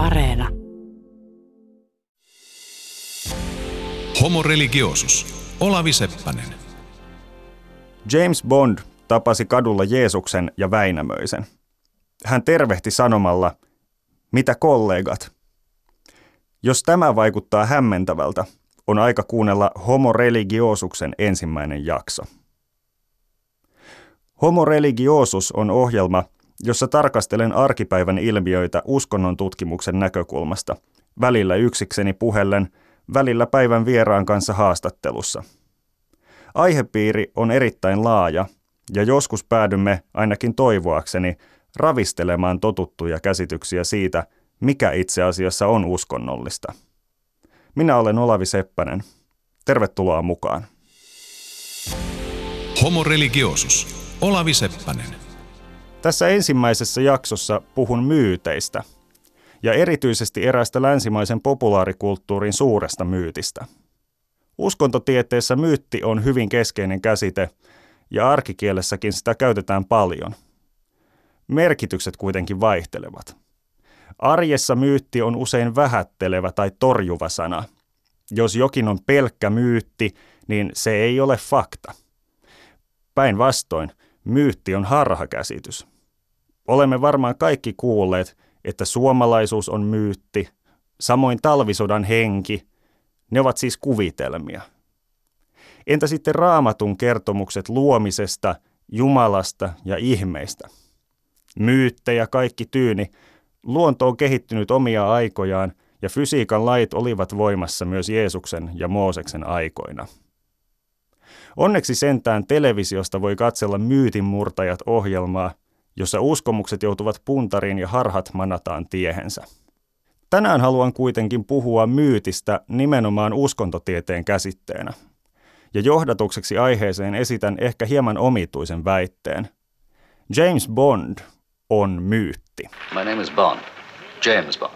Areena. Homo religiosus. Olavi Seppänen. James Bond tapasi kadulla Jeesuksen ja Väinämöisen. Hän tervehti sanomalla, mitä kollegat? Jos tämä vaikuttaa hämmentävältä, on aika kuunnella Homo religiosuksen ensimmäinen jakso. Homo religiosus on ohjelma, jossa tarkastelen arkipäivän ilmiöitä uskonnon tutkimuksen näkökulmasta, välillä yksikseni puheellen, välillä päivän vieraan kanssa haastattelussa. Aihepiiri on erittäin laaja, ja joskus päädymme, ainakin toivoakseni, ravistelemaan totuttuja käsityksiä siitä, mikä itse asiassa on uskonnollista. Minä olen Olavi Seppänen. Tervetuloa mukaan. Homo religiosus. Olavi Seppänen. Tässä ensimmäisessä jaksossa puhun myyteistä ja erityisesti eräästä länsimaisen populaarikulttuurin suuresta myytistä. Uskontotieteessä myytti on hyvin keskeinen käsite ja arkikielessäkin sitä käytetään paljon. Merkitykset kuitenkin vaihtelevat. Arjessa myytti on usein vähättelevä tai torjuva sana. Jos jokin on pelkkä myytti, niin se ei ole fakta. Päinvastoin, myytti on harhakäsitys. Olemme varmaan kaikki kuulleet, että suomalaisuus on myytti, samoin talvisodan henki, ne ovat siis kuvitelmia. Entä sitten raamatun kertomukset luomisesta, Jumalasta ja ihmeistä? Myyttejä kaikki tyyni, luonto on kehittynyt omia aikojaan ja fysiikan lait olivat voimassa myös Jeesuksen ja Mooseksen aikoina. Onneksi sentään televisiosta voi katsella myytinmurtajat ohjelmaa, jossa uskomukset joutuvat puntariin ja harhat manataan tiehensä. Tänään haluan kuitenkin puhua myytistä nimenomaan uskontotieteen käsitteenä. Ja johdatukseksi aiheeseen esitän ehkä hieman omituisen väitteen. James Bond on myytti. My name is Bond. James Bond.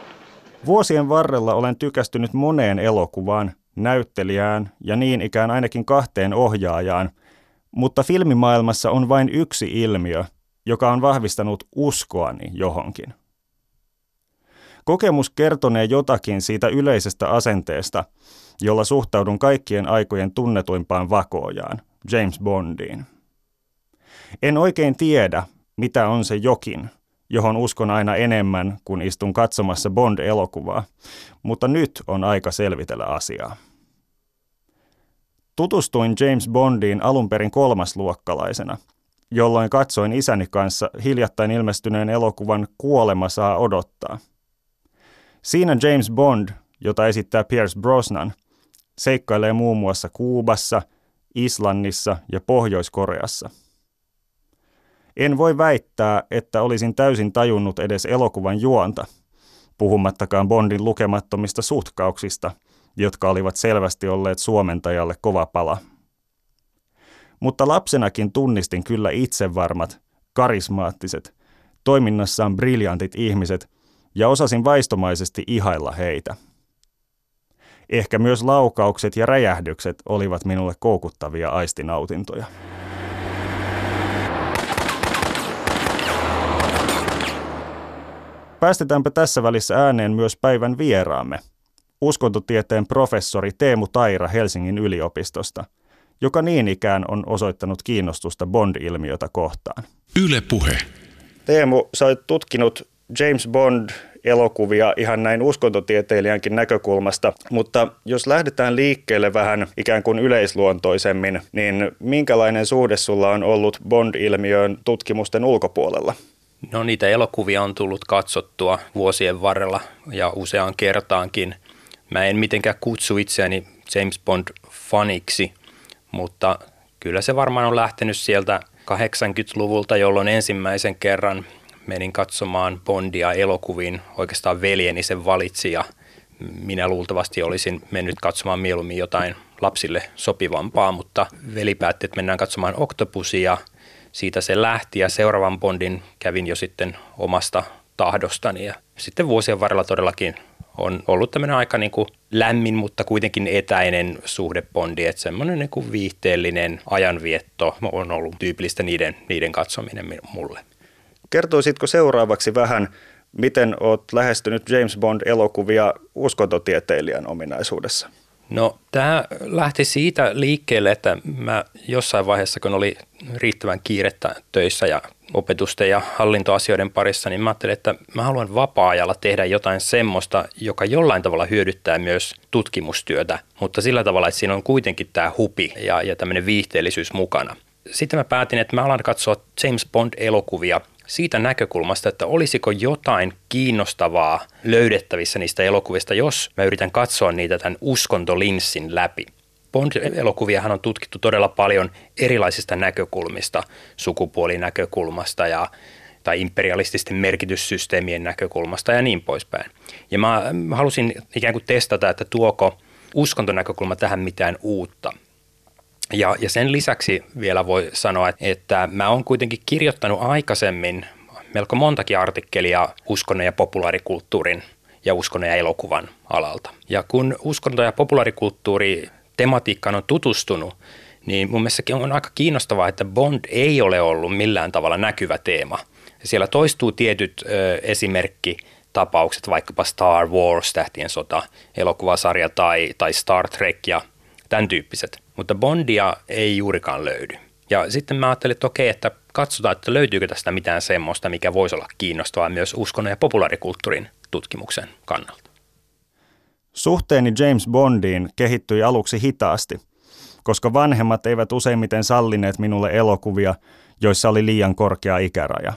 Vuosien varrella olen tykästynyt moneen elokuvaan, näyttelijään ja niin ikään ainakin kahteen ohjaajaan, mutta filmimaailmassa on vain yksi ilmiö, joka on vahvistanut uskoani johonkin. Kokemus kertonee jotakin siitä yleisestä asenteesta, jolla suhtaudun kaikkien aikojen tunnetuimpaan vakoojaan, James Bondiin. En oikein tiedä, mitä on se jokin, johon uskon aina enemmän, kun istun katsomassa Bond-elokuvaa, mutta nyt on aika selvitellä asiaa. Tutustuin James Bondiin alun perin kolmasluokkalaisena, jolloin katsoin isäni kanssa hiljattain ilmestyneen elokuvan Kuolema saa odottaa. Siinä James Bond, jota esittää Pierce Brosnan, seikkailee muun muassa Kuubassa, Islannissa ja Pohjois-Koreassa – en voi väittää, että olisin täysin tajunnut edes elokuvan juonta, puhumattakaan Bondin lukemattomista sutkauksista, jotka olivat selvästi olleet suomentajalle kova pala. Mutta lapsenakin tunnistin kyllä itsevarmat, karismaattiset, toiminnassaan briljantit ihmiset ja osasin vaistomaisesti ihailla heitä. Ehkä myös laukaukset ja räjähdykset olivat minulle koukuttavia aistinautintoja. Päästetäänpä tässä välissä ääneen myös päivän vieraamme, uskontotieteen professori Teemu Taira Helsingin yliopistosta, joka niin ikään on osoittanut kiinnostusta Bond-ilmiötä kohtaan. Yle Puhe. Teemu, sä olet tutkinut James Bond-elokuvia ihan näin uskontotieteilijänkin näkökulmasta, mutta jos lähdetään liikkeelle vähän ikään kuin yleisluontoisemmin, niin minkälainen suhde sulla on ollut Bond-ilmiöön tutkimusten ulkopuolella? No niitä elokuvia on tullut katsottua vuosien varrella ja useaan kertaankin. Mä en mitenkään kutsu itseäni James Bond-faniksi, mutta kyllä se varmaan on lähtenyt sieltä 80-luvulta, jolloin ensimmäisen kerran menin katsomaan Bondia elokuviin. Oikeastaan veljeni sen valitsi ja minä luultavasti olisin mennyt katsomaan mieluummin jotain lapsille sopivampaa, mutta veli päätti, että mennään katsomaan Octopusia – siitä se lähti ja seuraavan Bondin kävin jo sitten omasta tahdostani ja sitten vuosien varrella todellakin on ollut tämmöinen aika niin kuin lämmin, mutta kuitenkin etäinen suhde Bondi, että semmoinen niin kuin viihteellinen ajanvietto on ollut tyypillistä niiden, niiden katsominen mulle. Kertoisitko seuraavaksi vähän Miten olet lähestynyt James Bond-elokuvia uskontotieteilijän ominaisuudessa? No tämä lähti siitä liikkeelle, että mä jossain vaiheessa, kun oli riittävän kiirettä töissä ja opetusten ja hallintoasioiden parissa, niin mä ajattelin, että mä haluan vapaa-ajalla tehdä jotain semmoista, joka jollain tavalla hyödyttää myös tutkimustyötä, mutta sillä tavalla, että siinä on kuitenkin tämä hupi ja, ja tämmöinen viihteellisyys mukana. Sitten mä päätin, että mä alan katsoa James Bond-elokuvia siitä näkökulmasta, että olisiko jotain kiinnostavaa löydettävissä niistä elokuvista, jos mä yritän katsoa niitä tämän uskontolinssin läpi. Bond-elokuviahan on tutkittu todella paljon erilaisista näkökulmista, sukupuolinäkökulmasta ja tai imperialististen merkityssysteemien näkökulmasta ja niin poispäin. Ja mä halusin ikään kuin testata, että tuoko uskontonäkökulma tähän mitään uutta. Ja, ja sen lisäksi vielä voi sanoa, että mä oon kuitenkin kirjoittanut aikaisemmin melko montakin artikkelia uskonnon ja populaarikulttuurin ja uskonnon ja elokuvan alalta. Ja kun uskonto ja populaarikulttuuri tematiikkaan on tutustunut, niin mun mielestä on aika kiinnostavaa, että Bond ei ole ollut millään tavalla näkyvä teema. Siellä toistuu tietyt ö, esimerkki tapaukset, vaikkapa Star Wars, Tähtien sota, elokuvasarja tai, tai Star Trek ja tämän tyyppiset. Mutta Bondia ei juurikaan löydy. Ja sitten mä ajattelin, että okei, että katsotaan, että löytyykö tästä mitään semmoista, mikä voisi olla kiinnostavaa myös uskonnon ja populaarikulttuurin tutkimuksen kannalta. Suhteeni James Bondiin kehittyi aluksi hitaasti, koska vanhemmat eivät useimmiten sallineet minulle elokuvia, joissa oli liian korkea ikäraja.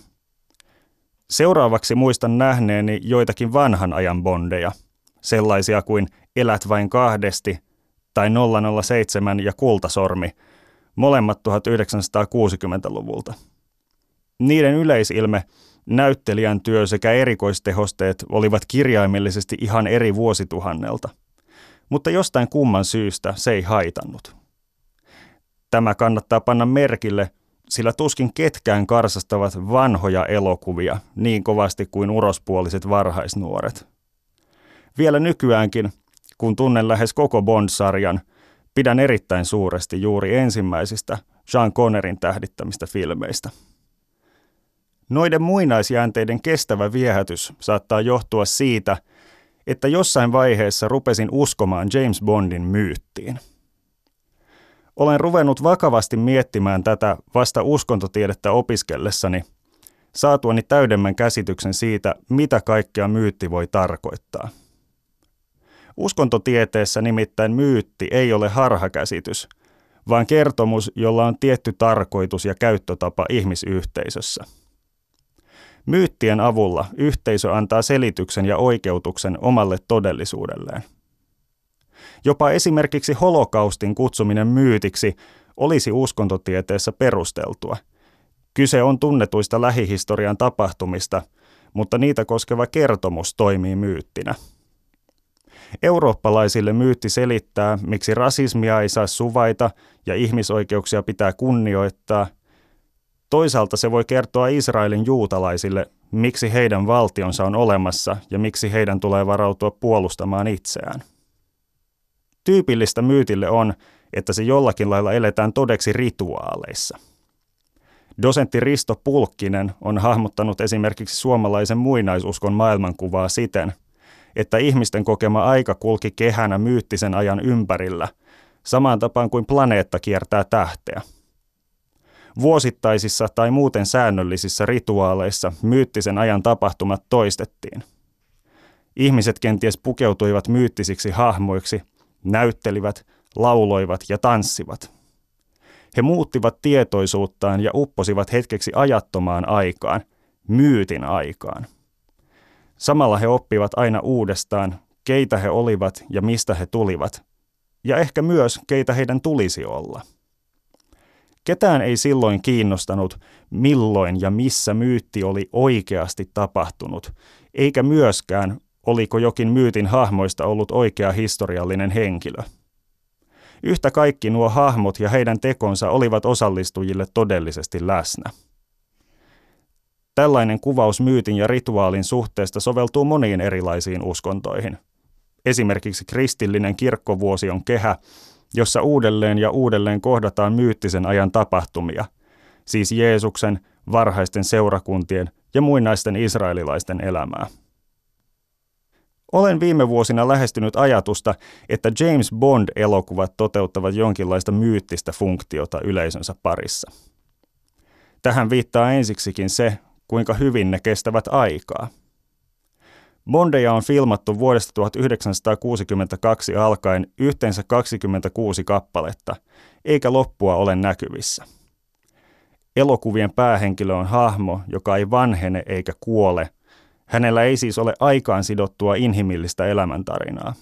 Seuraavaksi muistan nähneeni joitakin vanhan ajan bondeja, sellaisia kuin Elät vain kahdesti tai 007 ja Kultasormi, molemmat 1960-luvulta. Niiden yleisilme – näyttelijän työ sekä erikoistehosteet olivat kirjaimellisesti ihan eri vuosituhannelta, mutta jostain kumman syystä se ei haitannut. Tämä kannattaa panna merkille, sillä tuskin ketkään karsastavat vanhoja elokuvia niin kovasti kuin urospuoliset varhaisnuoret. Vielä nykyäänkin, kun tunnen lähes koko Bond-sarjan, pidän erittäin suuresti juuri ensimmäisistä Sean Connerin tähdittämistä filmeistä. Noiden muinaisjäänteiden kestävä viehätys saattaa johtua siitä, että jossain vaiheessa rupesin uskomaan James Bondin myyttiin. Olen ruvennut vakavasti miettimään tätä vasta uskontotiedettä opiskellessani, saatuani täydemmän käsityksen siitä, mitä kaikkea myytti voi tarkoittaa. Uskontotieteessä nimittäin myytti ei ole harhakäsitys, vaan kertomus, jolla on tietty tarkoitus ja käyttötapa ihmisyhteisössä – Myyttien avulla yhteisö antaa selityksen ja oikeutuksen omalle todellisuudelleen. Jopa esimerkiksi holokaustin kutsuminen myytiksi olisi uskontotieteessä perusteltua. Kyse on tunnetuista lähihistorian tapahtumista, mutta niitä koskeva kertomus toimii myyttinä. Eurooppalaisille myytti selittää, miksi rasismia ei saa suvaita ja ihmisoikeuksia pitää kunnioittaa – Toisaalta se voi kertoa Israelin juutalaisille, miksi heidän valtionsa on olemassa ja miksi heidän tulee varautua puolustamaan itseään. Tyypillistä myytille on, että se jollakin lailla eletään todeksi rituaaleissa. Dosentti Risto Pulkkinen on hahmottanut esimerkiksi suomalaisen muinaisuskon maailmankuvaa siten, että ihmisten kokema aika kulki kehänä myyttisen ajan ympärillä, samaan tapaan kuin planeetta kiertää tähteä – Vuosittaisissa tai muuten säännöllisissä rituaaleissa myyttisen ajan tapahtumat toistettiin. Ihmiset kenties pukeutuivat myyttisiksi hahmoiksi, näyttelivät, lauloivat ja tanssivat. He muuttivat tietoisuuttaan ja upposivat hetkeksi ajattomaan aikaan, myytin aikaan. Samalla he oppivat aina uudestaan, keitä he olivat ja mistä he tulivat, ja ehkä myös keitä heidän tulisi olla. Ketään ei silloin kiinnostanut, milloin ja missä myytti oli oikeasti tapahtunut, eikä myöskään, oliko jokin myytin hahmoista ollut oikea historiallinen henkilö. Yhtä kaikki nuo hahmot ja heidän tekonsa olivat osallistujille todellisesti läsnä. Tällainen kuvaus myytin ja rituaalin suhteesta soveltuu moniin erilaisiin uskontoihin. Esimerkiksi kristillinen kirkkovuosi on kehä, jossa uudelleen ja uudelleen kohdataan myyttisen ajan tapahtumia, siis Jeesuksen, varhaisten seurakuntien ja muinaisten israelilaisten elämää. Olen viime vuosina lähestynyt ajatusta, että James Bond-elokuvat toteuttavat jonkinlaista myyttistä funktiota yleisönsä parissa. Tähän viittaa ensiksikin se, kuinka hyvin ne kestävät aikaa. Bondeja on filmattu vuodesta 1962 alkaen yhteensä 26 kappaletta, eikä loppua ole näkyvissä. Elokuvien päähenkilö on hahmo, joka ei vanhene eikä kuole. Hänellä ei siis ole aikaan sidottua inhimillistä elämäntarinaa.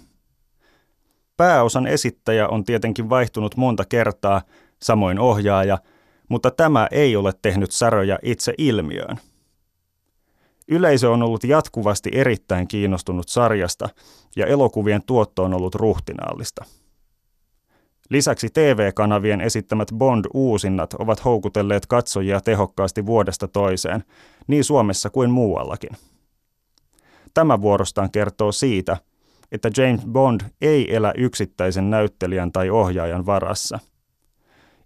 Pääosan esittäjä on tietenkin vaihtunut monta kertaa, samoin ohjaaja, mutta tämä ei ole tehnyt säröjä itse ilmiöön. Yleisö on ollut jatkuvasti erittäin kiinnostunut sarjasta ja elokuvien tuotto on ollut ruhtinaallista. Lisäksi TV-kanavien esittämät Bond-uusinnat ovat houkutelleet katsojia tehokkaasti vuodesta toiseen, niin Suomessa kuin muuallakin. Tämä vuorostaan kertoo siitä, että James Bond ei elä yksittäisen näyttelijän tai ohjaajan varassa.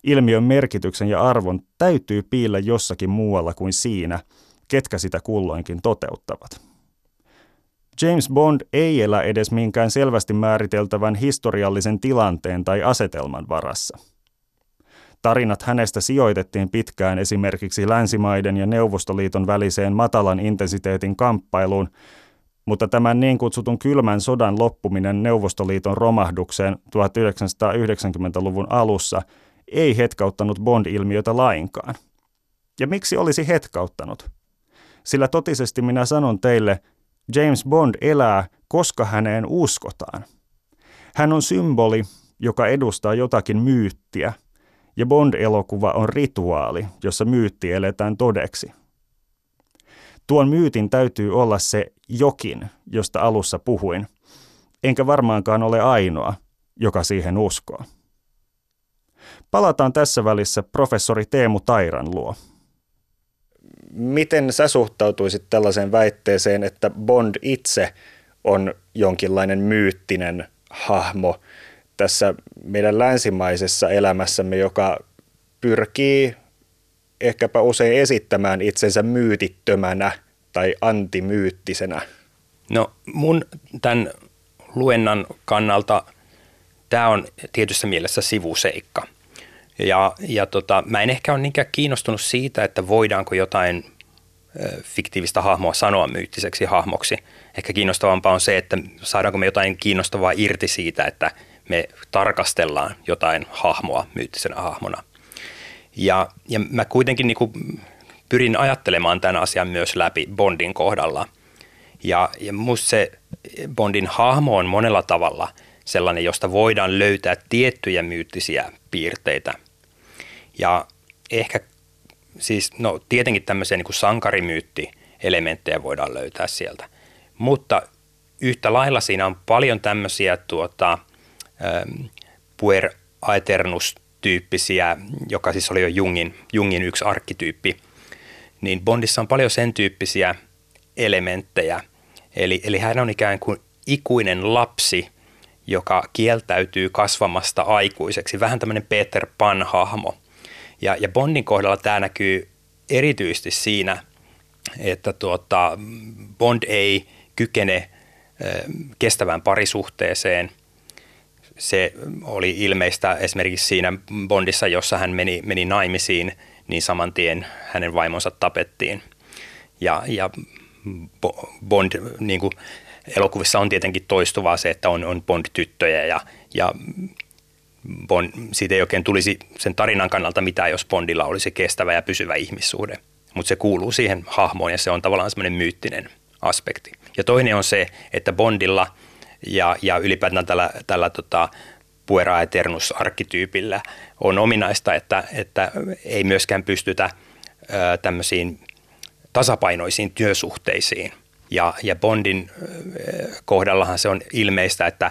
Ilmiön merkityksen ja arvon täytyy piillä jossakin muualla kuin siinä, ketkä sitä kulloinkin toteuttavat. James Bond ei elä edes minkään selvästi määriteltävän historiallisen tilanteen tai asetelman varassa. Tarinat hänestä sijoitettiin pitkään esimerkiksi länsimaiden ja Neuvostoliiton väliseen matalan intensiteetin kamppailuun, mutta tämän niin kutsutun kylmän sodan loppuminen Neuvostoliiton romahdukseen 1990-luvun alussa ei hetkauttanut Bond-ilmiötä lainkaan. Ja miksi olisi hetkauttanut? Sillä totisesti minä sanon teille, James Bond elää, koska häneen uskotaan. Hän on symboli, joka edustaa jotakin myyttiä, ja Bond-elokuva on rituaali, jossa myytti eletään todeksi. Tuon myytin täytyy olla se jokin, josta alussa puhuin, enkä varmaankaan ole ainoa, joka siihen uskoo. Palataan tässä välissä professori Teemu Tairan luo. Miten sä suhtautuisit tällaiseen väitteeseen, että Bond itse on jonkinlainen myyttinen hahmo tässä meidän länsimaisessa elämässämme, joka pyrkii ehkäpä usein esittämään itsensä myytittömänä tai antimyyttisenä? No mun tämän luennan kannalta tämä on tietyssä mielessä sivuseikka – ja, ja tota, mä en ehkä ole niinkään kiinnostunut siitä, että voidaanko jotain fiktiivistä hahmoa sanoa myyttiseksi hahmoksi. Ehkä kiinnostavampaa on se, että saadaanko me jotain kiinnostavaa irti siitä, että me tarkastellaan jotain hahmoa myyttisenä hahmona. Ja, ja mä kuitenkin niin kuin pyrin ajattelemaan tämän asian myös läpi Bondin kohdalla. Ja, ja musta se Bondin hahmo on monella tavalla sellainen, josta voidaan löytää tiettyjä myyttisiä piirteitä – ja ehkä siis, no tietenkin tämmöisiä niin sankarimyytti-elementtejä voidaan löytää sieltä. Mutta yhtä lailla siinä on paljon tämmöisiä tuota, ähm, puer aeternus-tyyppisiä, joka siis oli jo Jungin, Jungin yksi arkkityyppi, niin Bondissa on paljon sen tyyppisiä elementtejä. Eli, eli hän on ikään kuin ikuinen lapsi, joka kieltäytyy kasvamasta aikuiseksi. Vähän tämmöinen Peter Pan-hahmo – ja, ja Bondin kohdalla tämä näkyy erityisesti siinä, että tuota, Bond ei kykene kestävään parisuhteeseen. Se oli ilmeistä esimerkiksi siinä Bondissa, jossa hän meni, meni naimisiin, niin saman tien hänen vaimonsa tapettiin. Ja, ja Bond, niin kuin elokuvissa on tietenkin toistuvaa se, että on, on Bond-tyttöjä ja, ja Bond, siitä ei oikein tulisi sen tarinan kannalta mitään, jos Bondilla olisi kestävä ja pysyvä ihmissuhde. Mutta se kuuluu siihen hahmoon ja se on tavallaan semmoinen myyttinen aspekti. Ja toinen on se, että Bondilla ja, ja ylipäätään tällä, tällä tota, puera eternus-arkkityypillä on ominaista, että, että ei myöskään pystytä ö, tämmöisiin tasapainoisiin työsuhteisiin. Ja, ja Bondin ö, kohdallahan se on ilmeistä, että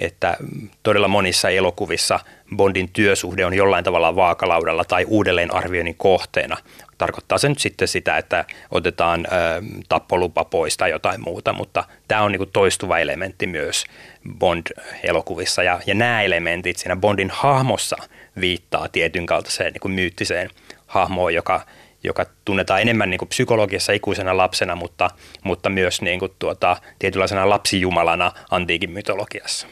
että todella monissa elokuvissa Bondin työsuhde on jollain tavalla vaakalaudalla tai uudelleenarvioinnin kohteena. Tarkoittaa se nyt sitten sitä, että otetaan ö, tappolupa pois tai jotain muuta, mutta tämä on niinku toistuva elementti myös Bond-elokuvissa. Ja, ja nämä elementit siinä Bondin hahmossa viittaa tietyn kaltaiseen niinku myyttiseen hahmoon, joka, joka tunnetaan enemmän niin psykologiassa ikuisena lapsena, mutta, mutta myös niin kuin tuota, tietynlaisena lapsijumalana antiikin mytologiassa.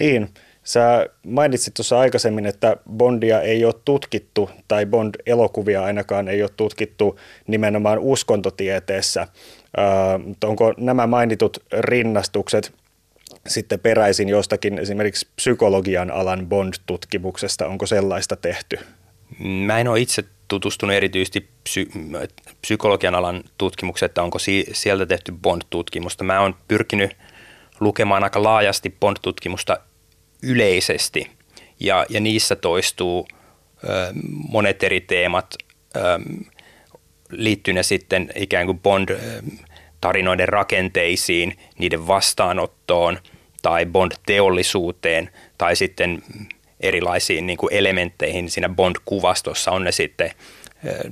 Niin, sä mainitsit tuossa aikaisemmin, että Bondia ei ole tutkittu, tai Bond-elokuvia ainakaan ei ole tutkittu nimenomaan uskontotieteessä. Äh, onko nämä mainitut rinnastukset sitten peräisin jostakin esimerkiksi psykologian alan Bond-tutkimuksesta? Onko sellaista tehty? Mä en ole itse tutustunut erityisesti psy- psykologian alan tutkimukseen, että onko si- sieltä tehty Bond-tutkimusta. Mä oon pyrkinyt lukemaan aika laajasti Bond-tutkimusta yleisesti. Ja, ja niissä toistuu ö, monet eri teemat, ö, liittyy ne sitten ikään kuin Bond-tarinoiden rakenteisiin, niiden vastaanottoon tai Bond-teollisuuteen tai sitten erilaisiin niin kuin elementteihin siinä Bond-kuvastossa, on ne sitten,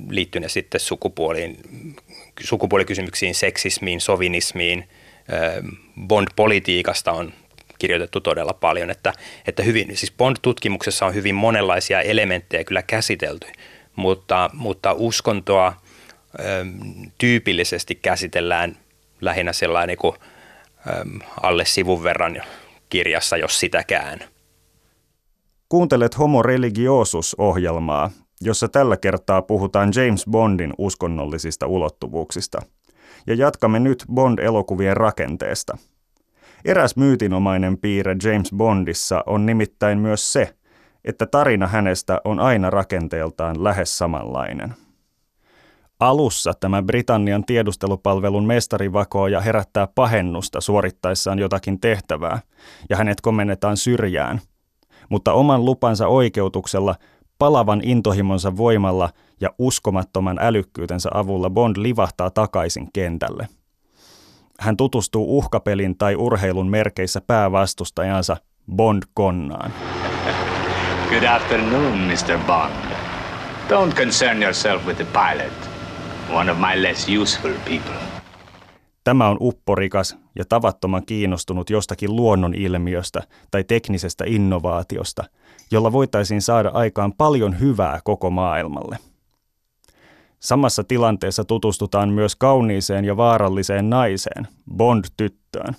liittyy ne sitten sukupuoliin, sukupuolikysymyksiin, seksismiin, sovinismiin, Bond-politiikasta on kirjoitettu todella paljon, että, että hyvin, siis Bond-tutkimuksessa on hyvin monenlaisia elementtejä kyllä käsitelty, mutta, mutta uskontoa ö, tyypillisesti käsitellään lähinnä sellainen niin kuin, ö, alle sivun verran kirjassa, jos sitäkään. Kuuntelet Homo Religiosus-ohjelmaa, jossa tällä kertaa puhutaan James Bondin uskonnollisista ulottuvuuksista. Ja jatkamme nyt Bond-elokuvien rakenteesta. Eräs myytinomainen piirre James Bondissa on nimittäin myös se, että tarina hänestä on aina rakenteeltaan lähes samanlainen. Alussa tämä Britannian tiedustelupalvelun mestarivakooja herättää pahennusta suorittaessaan jotakin tehtävää, ja hänet komennetaan syrjään – mutta oman lupansa oikeutuksella, palavan intohimonsa voimalla ja uskomattoman älykkyytensä avulla Bond livahtaa takaisin kentälle. Hän tutustuu uhkapelin tai urheilun merkeissä päävastustajansa Bond Konnaan. Good afternoon, Mr. Bond. Don't concern yourself with the pilot, one of my less useful people. Tämä on upporikas ja tavattoman kiinnostunut jostakin luonnon ilmiöstä tai teknisestä innovaatiosta, jolla voitaisiin saada aikaan paljon hyvää koko maailmalle. Samassa tilanteessa tutustutaan myös kauniiseen ja vaaralliseen naiseen, Bond-tyttöön.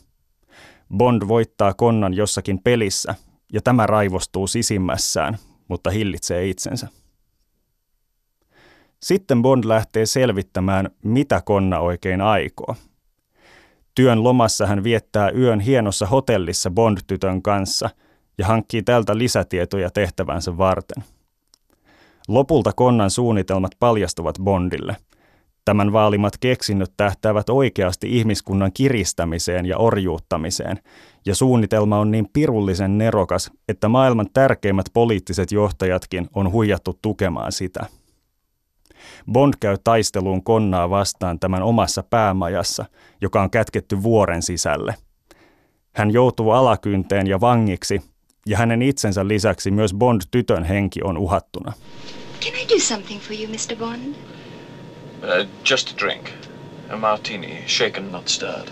Bond voittaa konnan jossakin pelissä, ja tämä raivostuu sisimmässään, mutta hillitsee itsensä. Sitten Bond lähtee selvittämään, mitä konna oikein aikoo – Työn lomassa hän viettää yön hienossa hotellissa Bond-tytön kanssa ja hankkii tältä lisätietoja tehtävänsä varten. Lopulta Konnan suunnitelmat paljastuvat Bondille. Tämän vaalimat keksinnöt tähtäävät oikeasti ihmiskunnan kiristämiseen ja orjuuttamiseen, ja suunnitelma on niin pirullisen nerokas, että maailman tärkeimmät poliittiset johtajatkin on huijattu tukemaan sitä. Bond käy taisteluun konnaa vastaan tämän omassa päämajassa, joka on kätketty vuoren sisälle. Hän joutuu alakynteen ja vangiksi, ja hänen itsensä lisäksi myös Bond-tytön henki on uhattuna. Can I do something for you, Mr. Bond? Uh, just a drink. A martini, shaken not stirred.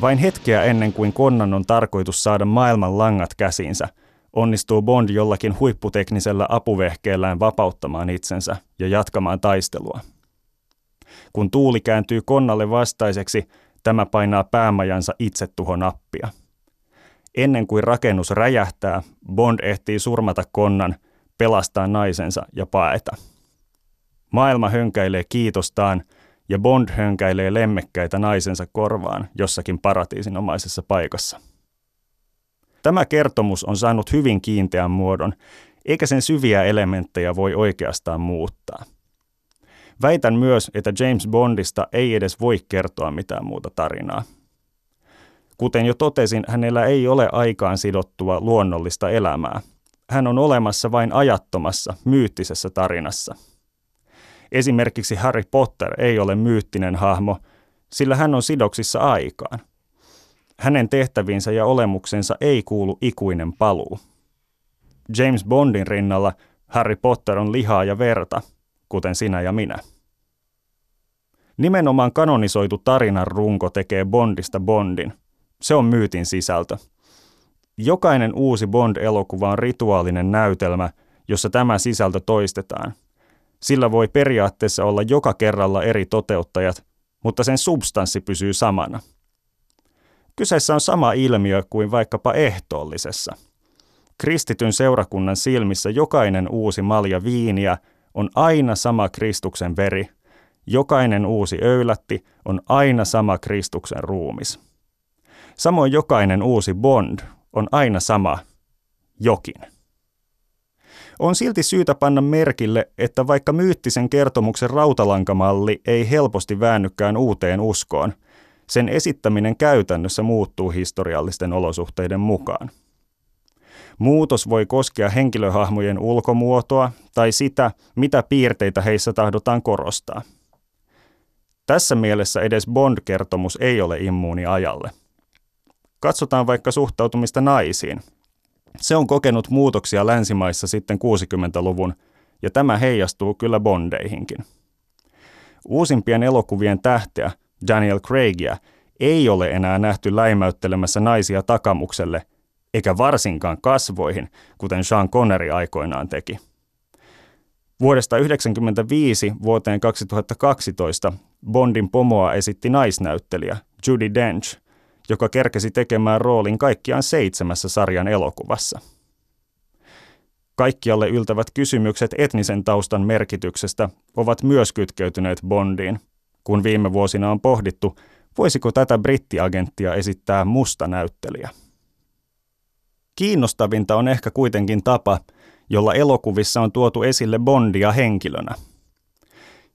Vain hetkeä ennen kuin konnan on tarkoitus saada maailman langat käsinsä – onnistuu Bond jollakin huipputeknisellä apuvehkeellään vapauttamaan itsensä ja jatkamaan taistelua. Kun tuuli kääntyy konnalle vastaiseksi, tämä painaa päämajansa itsetuhonappia. Ennen kuin rakennus räjähtää, Bond ehtii surmata konnan, pelastaa naisensa ja paeta. Maailma hönkäilee kiitostaan ja Bond hönkäilee lemmekkäitä naisensa korvaan jossakin paratiisinomaisessa paikassa. Tämä kertomus on saanut hyvin kiinteän muodon, eikä sen syviä elementtejä voi oikeastaan muuttaa. Väitän myös, että James Bondista ei edes voi kertoa mitään muuta tarinaa. Kuten jo totesin, hänellä ei ole aikaan sidottua luonnollista elämää. Hän on olemassa vain ajattomassa, myyttisessä tarinassa. Esimerkiksi Harry Potter ei ole myyttinen hahmo, sillä hän on sidoksissa aikaan. Hänen tehtäviinsä ja olemuksensa ei kuulu ikuinen paluu. James Bondin rinnalla Harry Potter on lihaa ja verta, kuten sinä ja minä. Nimenomaan kanonisoitu tarinan runko tekee Bondista Bondin. Se on myytin sisältö. Jokainen uusi Bond-elokuva on rituaalinen näytelmä, jossa tämä sisältö toistetaan. Sillä voi periaatteessa olla joka kerralla eri toteuttajat, mutta sen substanssi pysyy samana. Kyseessä on sama ilmiö kuin vaikkapa ehtoollisessa. Kristityn seurakunnan silmissä jokainen uusi malja viiniä on aina sama Kristuksen veri, jokainen uusi öylätti on aina sama Kristuksen ruumis. Samoin jokainen uusi Bond on aina sama jokin. On silti syytä panna merkille, että vaikka myyttisen kertomuksen rautalankamalli ei helposti väännykään uuteen uskoon, sen esittäminen käytännössä muuttuu historiallisten olosuhteiden mukaan. Muutos voi koskea henkilöhahmojen ulkomuotoa tai sitä, mitä piirteitä heissä tahdotaan korostaa. Tässä mielessä edes Bond-kertomus ei ole immuuni ajalle. Katsotaan vaikka suhtautumista naisiin. Se on kokenut muutoksia länsimaissa sitten 60-luvun, ja tämä heijastuu kyllä Bondeihinkin. Uusimpien elokuvien tähteä, Daniel Craigia, ei ole enää nähty läimäyttelemässä naisia takamukselle, eikä varsinkaan kasvoihin, kuten Sean Connery aikoinaan teki. Vuodesta 1995 vuoteen 2012 Bondin pomoa esitti naisnäyttelijä Judy Dench – joka kerkesi tekemään roolin kaikkiaan seitsemässä sarjan elokuvassa. Kaikkialle yltävät kysymykset etnisen taustan merkityksestä ovat myös kytkeytyneet Bondiin, kun viime vuosina on pohdittu, voisiko tätä brittiagenttia esittää musta näyttelijä. Kiinnostavinta on ehkä kuitenkin tapa, jolla elokuvissa on tuotu esille Bondia henkilönä.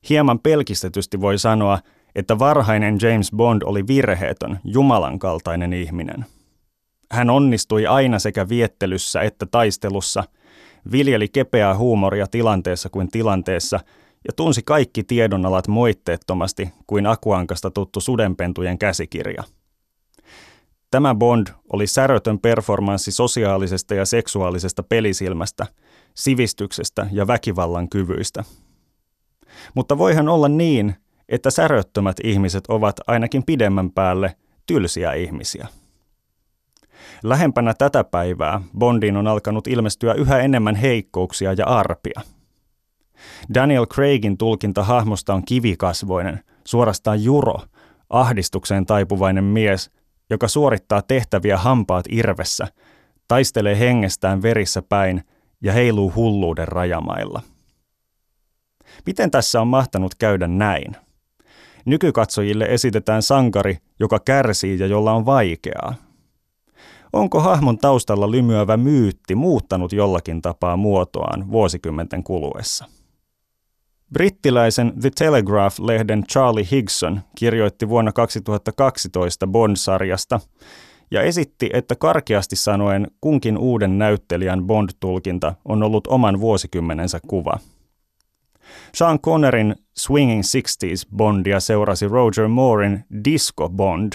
Hieman pelkistetysti voi sanoa, että varhainen James Bond oli virheetön, Jumalan kaltainen ihminen. Hän onnistui aina sekä viettelyssä että taistelussa, viljeli kepeää huumoria tilanteessa kuin tilanteessa ja tunsi kaikki tiedonalat moitteettomasti kuin akuankasta tuttu sudenpentujen käsikirja. Tämä Bond oli särötön performanssi sosiaalisesta ja seksuaalisesta pelisilmästä, sivistyksestä ja väkivallan kyvyistä. Mutta voihan olla niin, että säröttömät ihmiset ovat ainakin pidemmän päälle tylsiä ihmisiä. Lähempänä tätä päivää Bondiin on alkanut ilmestyä yhä enemmän heikkouksia ja arpia. Daniel Craigin tulkinta hahmosta on kivikasvoinen, suorastaan juro, ahdistukseen taipuvainen mies, joka suorittaa tehtäviä hampaat irvessä, taistelee hengestään verissä päin ja heiluu hulluuden rajamailla. Miten tässä on mahtanut käydä näin? Nykykatsojille esitetään sankari, joka kärsii ja jolla on vaikeaa. Onko hahmon taustalla lymyävä myytti muuttanut jollakin tapaa muotoaan vuosikymmenten kuluessa? Brittiläisen The Telegraph-lehden Charlie Higson kirjoitti vuonna 2012 Bond-sarjasta ja esitti, että karkeasti sanoen kunkin uuden näyttelijän Bond-tulkinta on ollut oman vuosikymmenensä kuva – Sean Connerin Swinging Sixties Bondia seurasi Roger Moorein Disco Bond,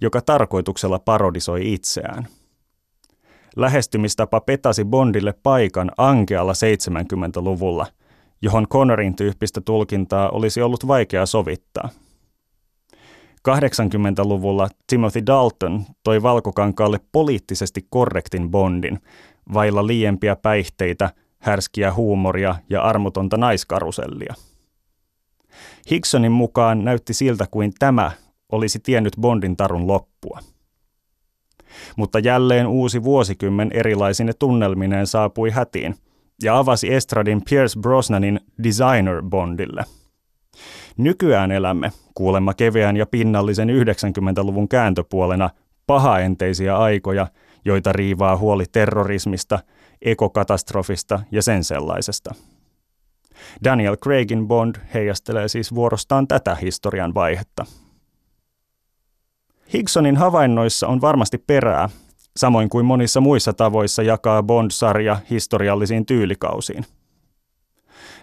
joka tarkoituksella parodisoi itseään. Lähestymistapa petasi Bondille paikan ankealla 70-luvulla, johon Connerin tyyppistä tulkintaa olisi ollut vaikea sovittaa. 80-luvulla Timothy Dalton toi valkokankaalle poliittisesti korrektin Bondin, vailla liiempia päihteitä – härskiä huumoria ja armotonta naiskarusellia. Hicksonin mukaan näytti siltä kuin tämä olisi tiennyt Bondin tarun loppua. Mutta jälleen uusi vuosikymmen erilaisine tunnelmineen saapui hätiin ja avasi Estradin Pierce Brosnanin Designer Bondille. Nykyään elämme, kuulemma keveän ja pinnallisen 90-luvun kääntöpuolena, pahaenteisiä aikoja, joita riivaa huoli terrorismista – ekokatastrofista ja sen sellaisesta. Daniel Craigin Bond heijastelee siis vuorostaan tätä historian vaihetta. Higsonin havainnoissa on varmasti perää, samoin kuin monissa muissa tavoissa jakaa Bond-sarja historiallisiin tyylikausiin.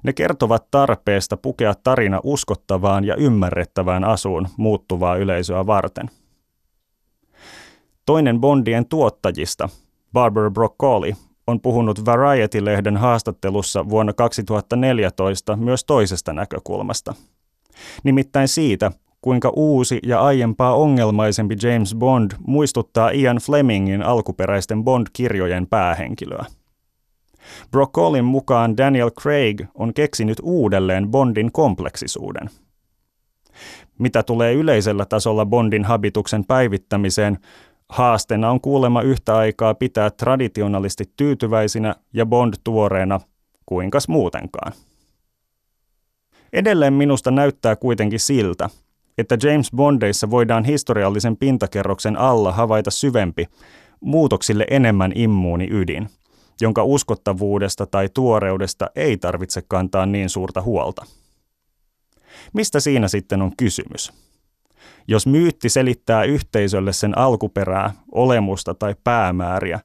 Ne kertovat tarpeesta pukea tarina uskottavaan ja ymmärrettävään asuun muuttuvaa yleisöä varten. Toinen Bondien tuottajista, Barbara Broccoli, on puhunut Variety-lehden haastattelussa vuonna 2014 myös toisesta näkökulmasta. Nimittäin siitä, kuinka uusi ja aiempaa ongelmaisempi James Bond muistuttaa Ian Flemingin alkuperäisten Bond-kirjojen päähenkilöä. Brocolin mukaan Daniel Craig on keksinyt uudelleen Bondin kompleksisuuden. Mitä tulee yleisellä tasolla Bondin habituksen päivittämiseen, haasteena on kuulemma yhtä aikaa pitää traditionalisti tyytyväisinä ja Bond tuoreena, kuinkas muutenkaan. Edelleen minusta näyttää kuitenkin siltä, että James Bondeissa voidaan historiallisen pintakerroksen alla havaita syvempi, muutoksille enemmän immuuni ydin, jonka uskottavuudesta tai tuoreudesta ei tarvitse kantaa niin suurta huolta. Mistä siinä sitten on kysymys? Jos myytti selittää yhteisölle sen alkuperää, olemusta tai päämääriä,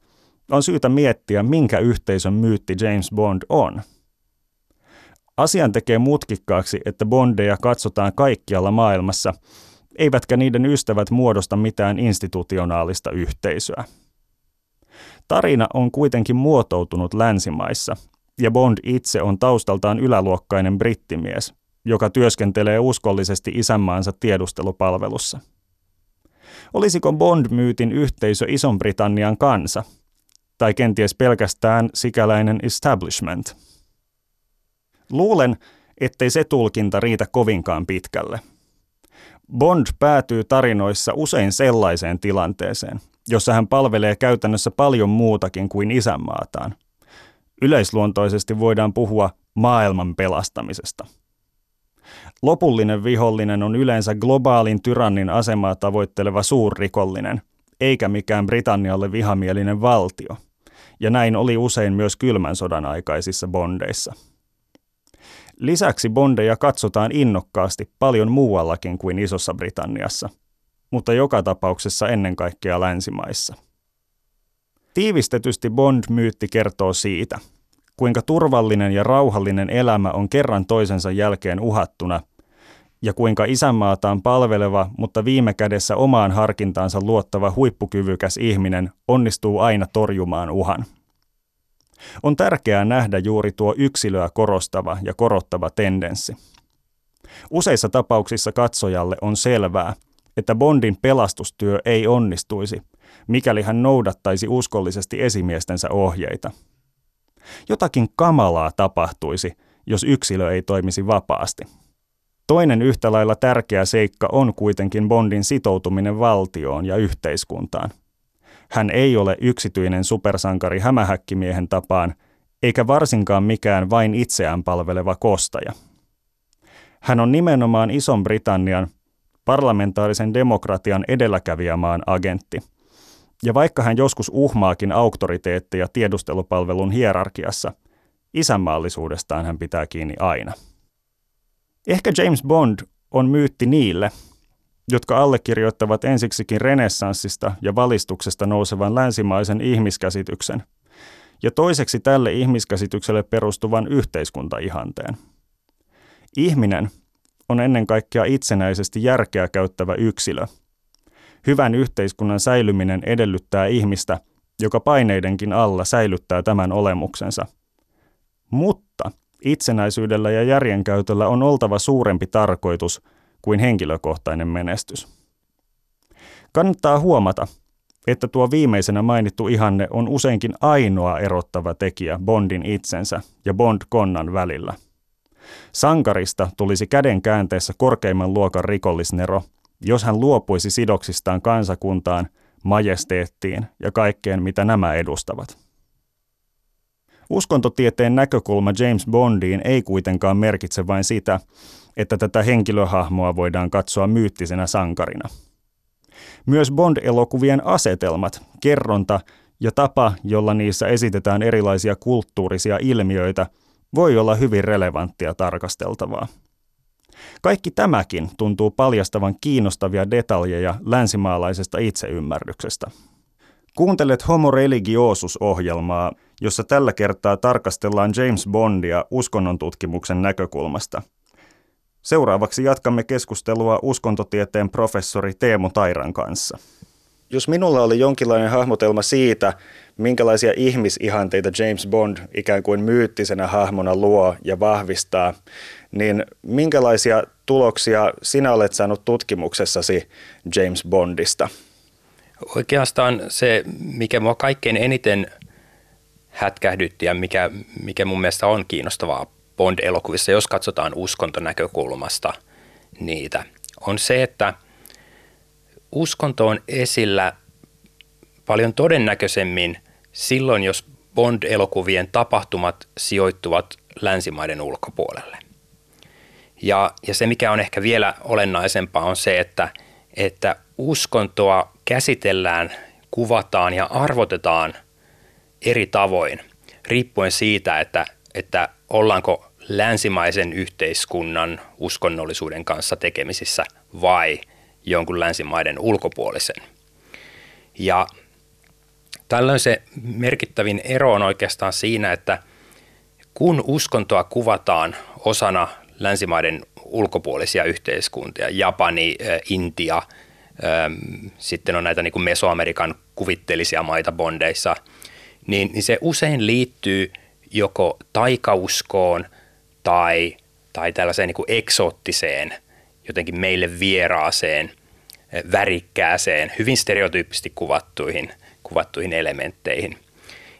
on syytä miettiä, minkä yhteisön myytti James Bond on. Asian tekee mutkikkaaksi, että bondeja katsotaan kaikkialla maailmassa, eivätkä niiden ystävät muodosta mitään institutionaalista yhteisöä. Tarina on kuitenkin muotoutunut länsimaissa, ja Bond itse on taustaltaan yläluokkainen brittimies, joka työskentelee uskollisesti isänmaansa tiedustelupalvelussa. Olisiko Bond-myytin yhteisö Ison-Britannian kansa, tai kenties pelkästään sikäläinen establishment? Luulen, ettei se tulkinta riitä kovinkaan pitkälle. Bond päätyy tarinoissa usein sellaiseen tilanteeseen, jossa hän palvelee käytännössä paljon muutakin kuin isänmaataan. Yleisluontoisesti voidaan puhua maailman pelastamisesta. Lopullinen vihollinen on yleensä globaalin tyrannin asemaa tavoitteleva suurrikollinen, eikä mikään Britannialle vihamielinen valtio. Ja näin oli usein myös kylmän sodan aikaisissa bondeissa. Lisäksi bondeja katsotaan innokkaasti paljon muuallakin kuin Isossa Britanniassa – mutta joka tapauksessa ennen kaikkea länsimaissa. Tiivistetysti Bond-myytti kertoo siitä, kuinka turvallinen ja rauhallinen elämä on kerran toisensa jälkeen uhattuna, ja kuinka isänmaataan palveleva, mutta viime kädessä omaan harkintaansa luottava huippukyvykäs ihminen onnistuu aina torjumaan uhan. On tärkeää nähdä juuri tuo yksilöä korostava ja korottava tendenssi. Useissa tapauksissa katsojalle on selvää, että Bondin pelastustyö ei onnistuisi, mikäli hän noudattaisi uskollisesti esimiestensä ohjeita. Jotakin kamalaa tapahtuisi, jos yksilö ei toimisi vapaasti. Toinen yhtä lailla tärkeä seikka on kuitenkin Bondin sitoutuminen valtioon ja yhteiskuntaan. Hän ei ole yksityinen supersankari hämähäkkimiehen tapaan, eikä varsinkaan mikään vain itseään palveleva kostaja. Hän on nimenomaan Ison-Britannian parlamentaarisen demokratian edelläkävijämaan agentti. Ja vaikka hän joskus uhmaakin auktoriteetteja tiedustelupalvelun hierarkiassa, isänmaallisuudestaan hän pitää kiinni aina. Ehkä James Bond on myytti niille, jotka allekirjoittavat ensiksikin renessanssista ja valistuksesta nousevan länsimaisen ihmiskäsityksen, ja toiseksi tälle ihmiskäsitykselle perustuvan yhteiskuntaihanteen. Ihminen on ennen kaikkea itsenäisesti järkeä käyttävä yksilö. Hyvän yhteiskunnan säilyminen edellyttää ihmistä, joka paineidenkin alla säilyttää tämän olemuksensa. Mutta itsenäisyydellä ja järjenkäytöllä on oltava suurempi tarkoitus kuin henkilökohtainen menestys. Kannattaa huomata, että tuo viimeisenä mainittu ihanne on useinkin ainoa erottava tekijä Bondin itsensä ja Bond-konnan välillä – Sankarista tulisi käden käänteessä korkeimman luokan rikollisnero, jos hän luopuisi sidoksistaan kansakuntaan, majesteettiin ja kaikkeen, mitä nämä edustavat. Uskontotieteen näkökulma James Bondiin ei kuitenkaan merkitse vain sitä, että tätä henkilöhahmoa voidaan katsoa myyttisenä sankarina. Myös Bond-elokuvien asetelmat, kerronta ja tapa, jolla niissä esitetään erilaisia kulttuurisia ilmiöitä – voi olla hyvin relevanttia tarkasteltavaa. Kaikki tämäkin tuntuu paljastavan kiinnostavia detaljeja länsimaalaisesta itseymmärryksestä. Kuuntelet Homo religiosus-ohjelmaa, jossa tällä kertaa tarkastellaan James Bondia uskonnon näkökulmasta. Seuraavaksi jatkamme keskustelua uskontotieteen professori Teemu Tairan kanssa. Jos minulla oli jonkinlainen hahmotelma siitä, minkälaisia ihmisihanteita James Bond ikään kuin myyttisenä hahmona luo ja vahvistaa, niin minkälaisia tuloksia sinä olet saanut tutkimuksessasi James Bondista? Oikeastaan se, mikä mua kaikkein eniten hätkähdytti ja mikä, mikä mun mielestä on kiinnostavaa Bond-elokuvissa, jos katsotaan uskontonäkökulmasta niitä, on se, että uskonto on esillä paljon todennäköisemmin silloin, jos Bond-elokuvien tapahtumat sijoittuvat länsimaiden ulkopuolelle. Ja, ja se, mikä on ehkä vielä olennaisempaa, on se, että, että uskontoa käsitellään, kuvataan ja arvotetaan eri tavoin, riippuen siitä, että, että ollaanko länsimaisen yhteiskunnan uskonnollisuuden kanssa tekemisissä vai jonkun länsimaiden ulkopuolisen. Ja tällöin se merkittävin ero on oikeastaan siinä, että kun uskontoa kuvataan osana länsimaiden ulkopuolisia yhteiskuntia, Japani, Intia, sitten on näitä niin kuin Mesoamerikan kuvitteellisia maita bondeissa, niin, niin se usein liittyy joko taikauskoon tai, tai tällaiseen niin kuin eksoottiseen, jotenkin meille vieraaseen, värikkääseen, hyvin stereotyyppisesti kuvattuihin, kuvattuihin elementteihin.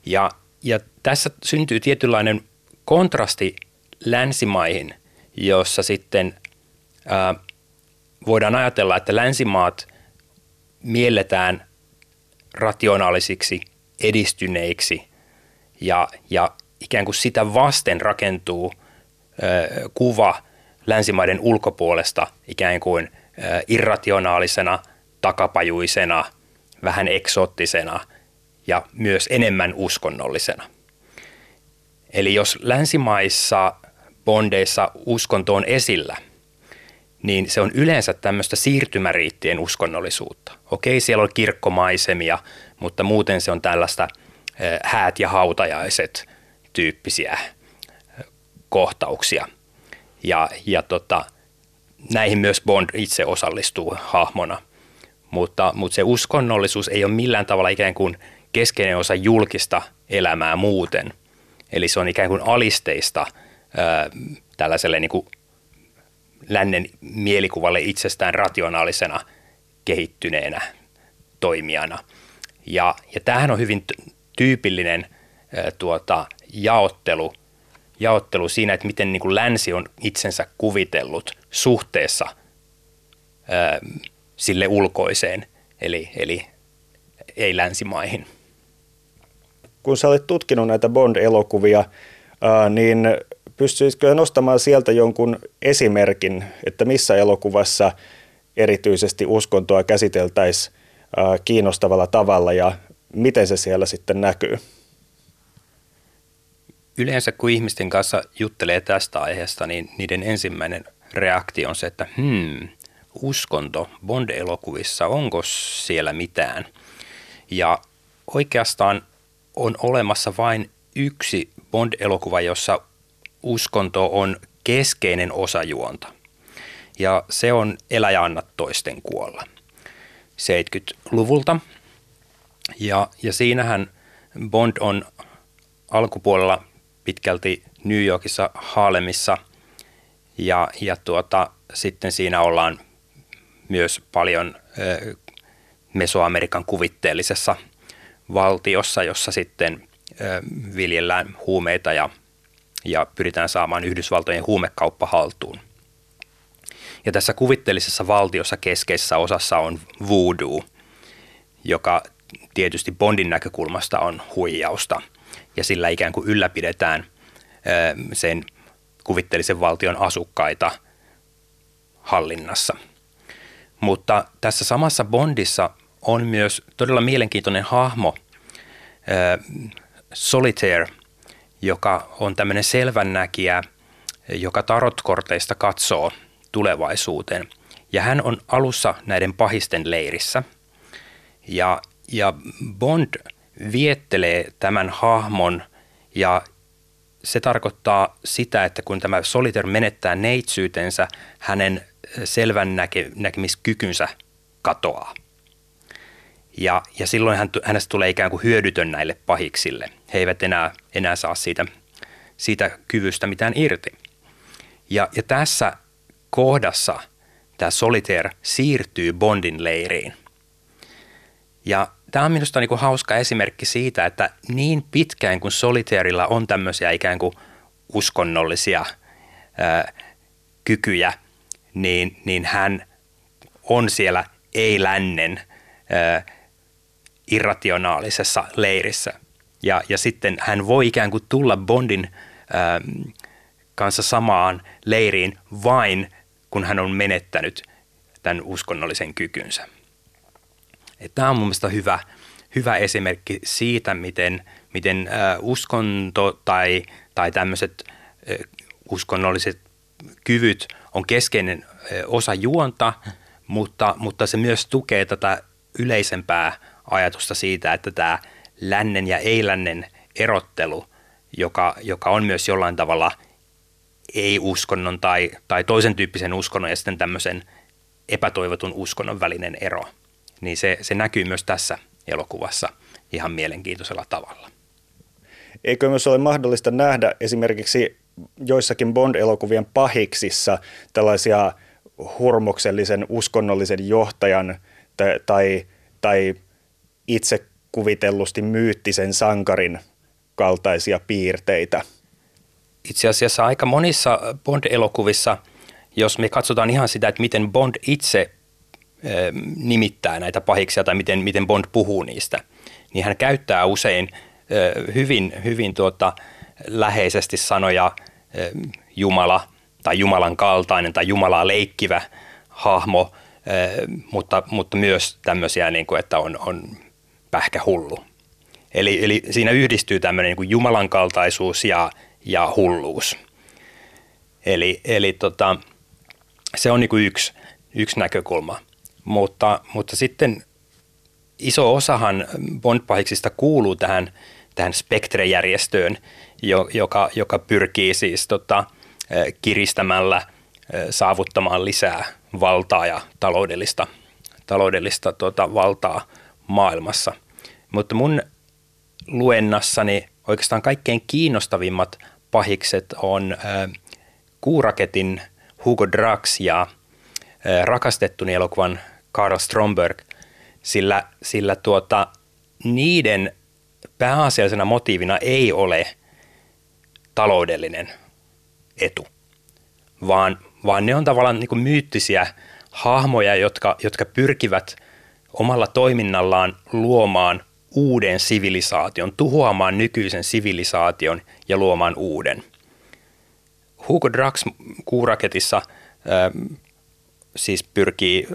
Ja, ja tässä syntyy tietynlainen kontrasti länsimaihin – jossa sitten ää, voidaan ajatella, että länsimaat mielletään rationaalisiksi, edistyneiksi ja, ja ikään kuin sitä vasten rakentuu ää, kuva länsimaiden ulkopuolesta ikään kuin ää, irrationaalisena, takapajuisena, vähän eksoottisena ja myös enemmän uskonnollisena. Eli jos länsimaissa bondeissa uskonto on esillä, niin se on yleensä tämmöistä siirtymäriittien uskonnollisuutta. Okei, siellä on kirkkomaisemia, mutta muuten se on tällaista häät ja hautajaiset tyyppisiä kohtauksia. Ja, ja tota, näihin myös Bond itse osallistuu hahmona. Mutta, mutta se uskonnollisuus ei ole millään tavalla ikään kuin keskeinen osa julkista elämää muuten. Eli se on ikään kuin alisteista – tällaiselle niin kuin lännen mielikuvalle itsestään rationaalisena kehittyneenä toimijana. Ja, ja tämähän on hyvin tyypillinen tuota, jaottelu, jaottelu siinä, että miten niin kuin länsi on itsensä kuvitellut suhteessa sille ulkoiseen, eli, eli ei-länsimaihin. Kun sä olet tutkinut näitä Bond-elokuvia, niin Pystyisikö nostamaan sieltä jonkun esimerkin, että missä elokuvassa erityisesti uskontoa käsiteltäisiin kiinnostavalla tavalla ja miten se siellä sitten näkyy? Yleensä kun ihmisten kanssa juttelee tästä aiheesta, niin niiden ensimmäinen reaktio on se, että hmm, uskonto Bond-elokuvissa, onko siellä mitään? Ja oikeastaan on olemassa vain yksi Bond-elokuva, jossa uskonto on keskeinen osa juonta. Ja se on Elä ja anna toisten kuolla 70-luvulta. Ja, ja siinähän Bond on alkupuolella pitkälti New Yorkissa, Haalemissa ja, ja tuota, sitten siinä ollaan myös paljon ö, Mesoamerikan kuvitteellisessa valtiossa, jossa sitten ö, viljellään huumeita ja ja pyritään saamaan Yhdysvaltojen huumekauppa haltuun. Ja tässä kuvitteellisessa valtiossa keskeisessä osassa on voodoo, joka tietysti Bondin näkökulmasta on huijausta ja sillä ikään kuin ylläpidetään sen kuvitteellisen valtion asukkaita hallinnassa. Mutta tässä samassa Bondissa on myös todella mielenkiintoinen hahmo, Solitaire – joka on tämmöinen selvännäkijä, joka tarotkorteista katsoo tulevaisuuteen. Ja hän on alussa näiden pahisten leirissä. Ja, ja Bond viettelee tämän hahmon ja se tarkoittaa sitä, että kun tämä Solitaire menettää neitsyytensä, hänen selvän näke, näkemiskykynsä katoaa. Ja, ja silloin hän, hänestä tulee ikään kuin hyödytön näille pahiksille. He eivät enää, enää saa siitä, siitä kyvystä mitään irti. Ja, ja tässä kohdassa tämä Solitaire siirtyy Bondin leiriin. Ja tämä on minusta niin kuin hauska esimerkki siitä, että niin pitkään kuin Solitairilla on tämmöisiä ikään kuin uskonnollisia ää, kykyjä, niin, niin hän on siellä ei-lännen ää, irrationaalisessa leirissä. Ja, ja sitten hän voi ikään kuin tulla Bondin ää, kanssa samaan leiriin vain, kun hän on menettänyt tämän uskonnollisen kykynsä. Tämä on mun mielestä hyvä, hyvä esimerkki siitä, miten, miten ä, uskonto tai, tai tämmöiset ä, uskonnolliset kyvyt on keskeinen ä, osa juonta, mutta, mutta se myös tukee tätä yleisempää ajatusta siitä, että tämä lännen ja ei-lännen erottelu, joka, joka on myös jollain tavalla ei-uskonnon tai, tai toisen tyyppisen uskonnon ja sitten tämmöisen epätoivotun uskonnon välinen ero, niin se, se näkyy myös tässä elokuvassa ihan mielenkiintoisella tavalla. Eikö myös ole mahdollista nähdä esimerkiksi joissakin Bond-elokuvien pahiksissa tällaisia hurmoksellisen uskonnollisen johtajan tai, tai, tai itse kuvitellusti myyttisen sankarin kaltaisia piirteitä? Itse asiassa aika monissa Bond-elokuvissa, jos me katsotaan ihan sitä, että miten Bond itse nimittää näitä pahiksia tai miten, miten Bond puhuu niistä, niin hän käyttää usein hyvin, hyvin tuota, läheisesti sanoja Jumala tai Jumalan kaltainen tai Jumalaa leikkivä hahmo, mutta, mutta myös tämmöisiä, niin kuin, että on, on pähkähullu. Eli, eli siinä yhdistyy tämmöinen niin kuin Jumalan kaltaisuus ja, ja hulluus. Eli, eli tota, se on niin kuin yksi, yksi näkökulma. Mutta, mutta sitten iso osahan Bond-pahiksista kuuluu tähän, tähän Spectre-järjestöön, joka, joka pyrkii siis tota, kiristämällä saavuttamaan lisää valtaa ja taloudellista, taloudellista tota, valtaa maailmassa. Mutta mun luennassani oikeastaan kaikkein kiinnostavimmat pahikset on Kuuraketin Hugo Drax ja rakastettuni elokuvan Karl Stromberg, sillä, sillä tuota, niiden pääasiallisena motiivina ei ole taloudellinen etu, vaan, vaan ne on tavallaan niin myyttisiä hahmoja, jotka, jotka pyrkivät omalla toiminnallaan luomaan uuden sivilisaation, tuhoamaan nykyisen sivilisaation ja luomaan uuden. Hugo Drax kuuraketissa äh, siis pyrkii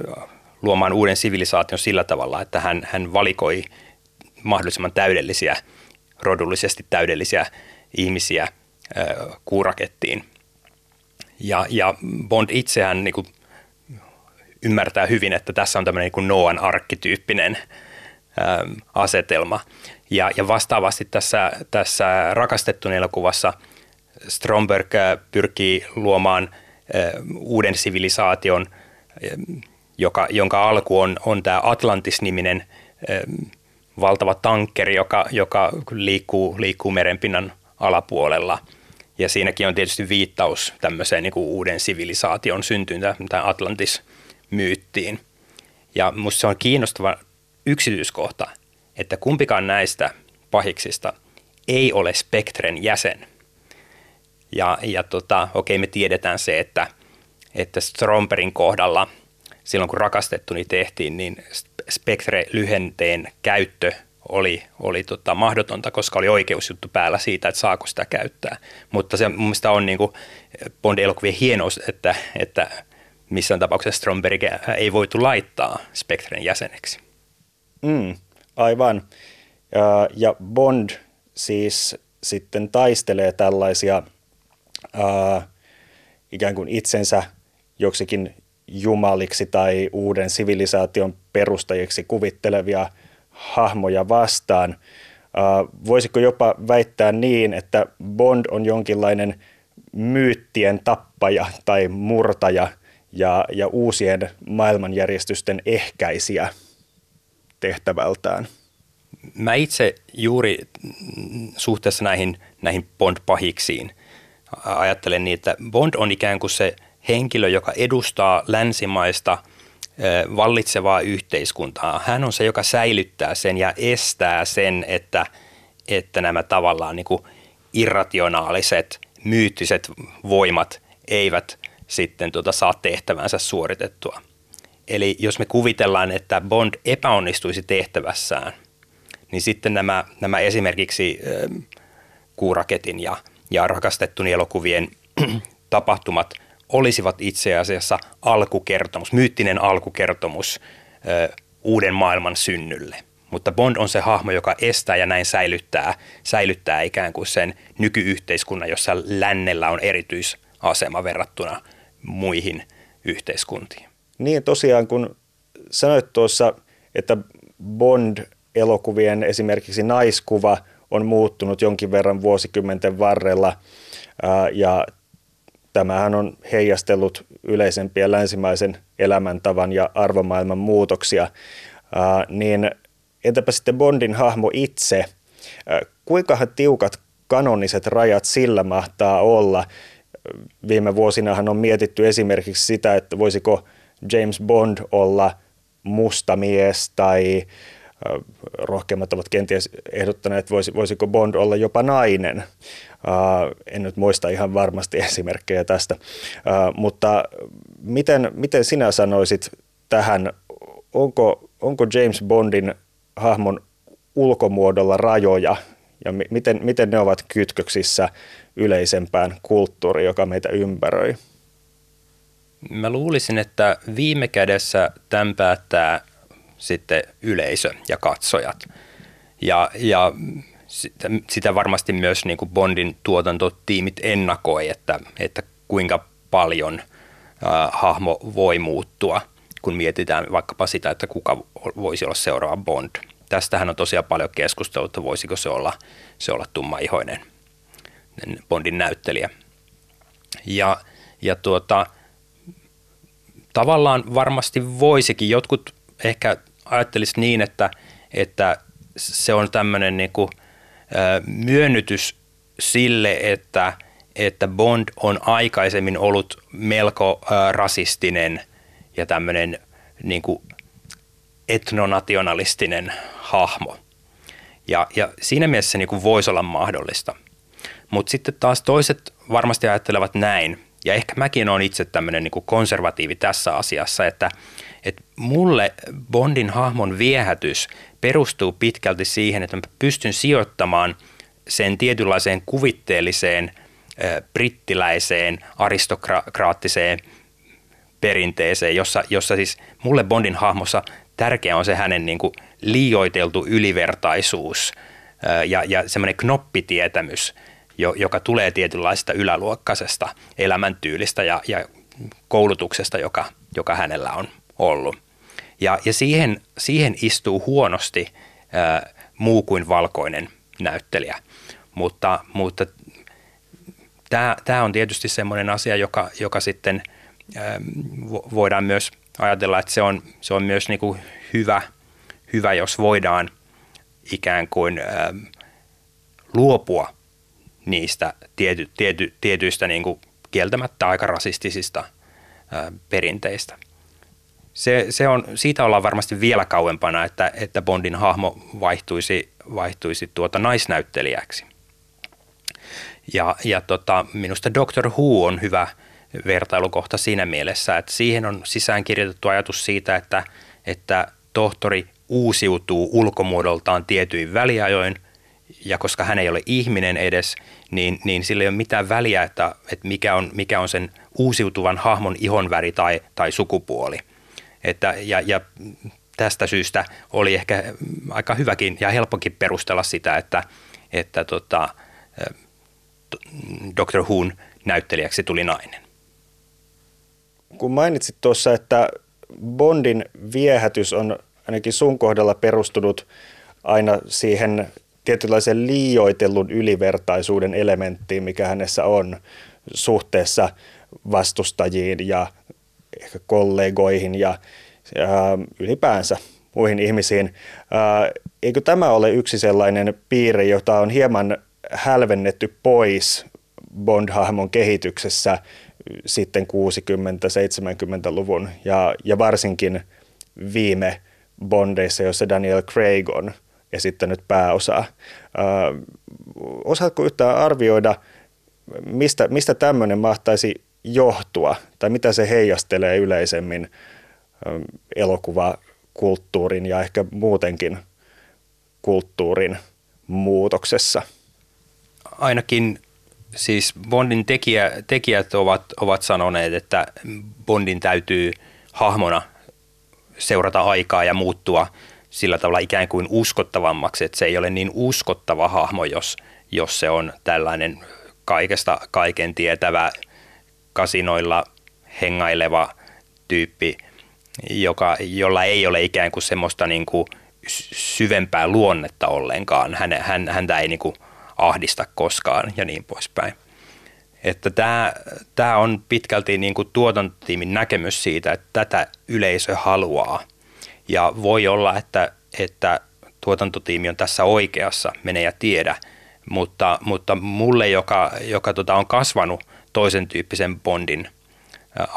luomaan uuden sivilisaation sillä tavalla, että hän, hän valikoi mahdollisimman täydellisiä, rodullisesti täydellisiä ihmisiä äh, kuurakettiin. Ja, ja Bond itseään niin kuin, ymmärtää hyvin, että tässä on tämmöinen niin Noan arkkityyppinen ähm, asetelma. Ja, ja vastaavasti tässä, tässä rakastettun elokuvassa Stromberg äh, pyrkii luomaan äh, uuden sivilisaation, äh, joka, jonka alku on, on tämä Atlantis-niminen äh, valtava tankkeri, joka, joka liikkuu, liikkuu merenpinnan alapuolella. Ja siinäkin on tietysti viittaus tämmöiseen niin kuin uuden sivilisaation syntyyn, tämä Atlantis-myyttiin. Ja musta se on kiinnostava yksityiskohta, että kumpikaan näistä pahiksista ei ole Spektren jäsen. Ja, ja tota, okei, me tiedetään se, että, että Stromperin kohdalla silloin kun rakastettuni tehtiin, niin Spectre-lyhenteen käyttö oli, oli tota mahdotonta, koska oli oikeusjuttu päällä siitä, että saako sitä käyttää. Mutta se mun mielestä on niin Bond-elokuvien hienous, että, että missään tapauksessa Stromberg ei voitu laittaa Spectren jäseneksi. Mm, aivan. Ja, Bond siis sitten taistelee tällaisia ää, ikään kuin itsensä joksikin jumaliksi tai uuden sivilisaation perustajiksi kuvittelevia hahmoja vastaan. Voisiko jopa väittää niin, että Bond on jonkinlainen myyttien tappaja tai murtaja ja, ja uusien maailmanjärjestysten ehkäisiä tehtävältään? Mä itse juuri suhteessa näihin, näihin Bond-pahiksiin ajattelen niin, että Bond on ikään kuin se henkilö, joka edustaa länsimaista vallitsevaa yhteiskuntaa. Hän on se, joka säilyttää sen ja estää sen, että, että nämä tavallaan niin kuin irrationaaliset, myyttiset voimat eivät sitten tuota saa tehtävänsä suoritettua. Eli jos me kuvitellaan, että Bond epäonnistuisi tehtävässään, niin sitten nämä, nämä esimerkiksi Kuuraketin ja, ja rakastettuni elokuvien tapahtumat olisivat itse asiassa alkukertomus, myyttinen alkukertomus ö, uuden maailman synnylle. Mutta Bond on se hahmo, joka estää ja näin säilyttää, säilyttää ikään kuin sen nykyyhteiskunnan, jossa lännellä on erityisasema verrattuna muihin yhteiskuntiin. Niin tosiaan, kun sanoit tuossa, että Bond-elokuvien esimerkiksi naiskuva on muuttunut jonkin verran vuosikymmenten varrella ja tämähän on heijastellut yleisempiä länsimaisen elämäntavan ja arvomaailman muutoksia, niin entäpä sitten Bondin hahmo itse, kuinka tiukat kanoniset rajat sillä mahtaa olla? Viime vuosinahan on mietitty esimerkiksi sitä, että voisiko James Bond olla musta mies tai rohkeimmat ovat kenties ehdottaneet, voisiko Bond olla jopa nainen. En nyt muista ihan varmasti esimerkkejä tästä, mutta miten, miten sinä sanoisit tähän, onko, onko James Bondin hahmon ulkomuodolla rajoja ja miten, miten ne ovat kytköksissä yleisempään kulttuuriin, joka meitä ympäröi? Mä luulisin, että viime kädessä tämän päättää sitten yleisö ja katsojat. Ja, ja sitä, varmasti myös niin kuin Bondin tuotantotiimit ennakoi, että, että kuinka paljon äh, hahmo voi muuttua, kun mietitään vaikkapa sitä, että kuka voisi olla seuraava Bond. Tästähän on tosiaan paljon keskustelua, että voisiko se olla, se olla tummaihoinen Bondin näyttelijä. Ja, ja tuota, tavallaan varmasti voisikin. Jotkut ehkä ajattelisi niin, että, että se on tämmöinen niin kuin, myönnytys sille, että, että Bond on aikaisemmin ollut melko rasistinen ja tämmöinen niin kuin etnonationalistinen hahmo. Ja, ja siinä mielessä se niin voisi olla mahdollista. Mutta sitten taas toiset varmasti ajattelevat näin, ja ehkä mäkin olen itse tämmöinen niin konservatiivi tässä asiassa, että, että mulle Bondin hahmon viehätys perustuu pitkälti siihen, että mä pystyn sijoittamaan sen tietynlaiseen kuvitteelliseen brittiläiseen aristokraattiseen perinteeseen, jossa, jossa siis mulle Bondin hahmossa tärkeä on se hänen niin kuin liioiteltu ylivertaisuus ja, ja semmoinen knoppitietämys, joka tulee tietynlaista yläluokkaisesta elämäntyylistä ja, ja koulutuksesta, joka, joka hänellä on ollut. Ja, ja siihen, siihen istuu huonosti ää, muu kuin valkoinen näyttelijä. Mutta, mutta tämä on tietysti semmoinen asia, joka, joka sitten ää, voidaan myös ajatella, että se on, se on myös niinku hyvä, hyvä, jos voidaan ikään kuin ää, luopua niistä tiety, tiety, tietyistä niin kuin kieltämättä aika rasistisista ää, perinteistä. Se, se on, siitä ollaan varmasti vielä kauempana, että, että Bondin hahmo vaihtuisi, vaihtuisi tuota naisnäyttelijäksi. Ja, ja tota, minusta Doctor Who on hyvä vertailukohta siinä mielessä, että siihen on sisään kirjoitettu ajatus siitä, että, että tohtori uusiutuu ulkomuodoltaan tietyin väliajoin – ja koska hän ei ole ihminen edes, niin, niin sillä ei ole mitään väliä, että, että mikä, on, mikä on sen uusiutuvan hahmon ihonväri tai, tai sukupuoli. Että, ja, ja tästä syystä oli ehkä aika hyväkin ja helppokin perustella sitä, että, että tota, Dr. Who'n näyttelijäksi tuli nainen. Kun mainitsit tuossa, että Bondin viehätys on ainakin sun kohdalla perustunut aina siihen tietynlaisen liioitellun ylivertaisuuden elementtiin, mikä hänessä on suhteessa vastustajiin ja ehkä kollegoihin ja, ja ylipäänsä muihin ihmisiin. Ää, eikö tämä ole yksi sellainen piirre, jota on hieman hälvennetty pois Bond-hahmon kehityksessä sitten 60-70-luvun ja, ja varsinkin viime Bondeissa, jossa Daniel Craig on esittänyt pääosaa. osaatko yhtään arvioida, mistä, mistä tämmöinen mahtaisi johtua tai mitä se heijastelee yleisemmin elokuvakulttuurin ja ehkä muutenkin kulttuurin muutoksessa? Ainakin siis Bondin tekijä, tekijät ovat, ovat sanoneet, että Bondin täytyy hahmona seurata aikaa ja muuttua sillä tavalla ikään kuin uskottavammaksi, että se ei ole niin uskottava hahmo, jos, jos se on tällainen kaikesta kaiken tietävä kasinoilla hengaileva tyyppi, joka, jolla ei ole ikään kuin semmoista niin kuin syvempää luonnetta ollenkaan. Hän, hän, häntä ei niin kuin ahdista koskaan ja niin poispäin. Että tämä, tämä on pitkälti niin kuin tuotantotiimin näkemys siitä, että tätä yleisö haluaa. Ja voi olla, että, että tuotantotiimi on tässä oikeassa, mene ja tiedä, mutta, mutta mulle, joka, joka tota on kasvanut toisen tyyppisen bondin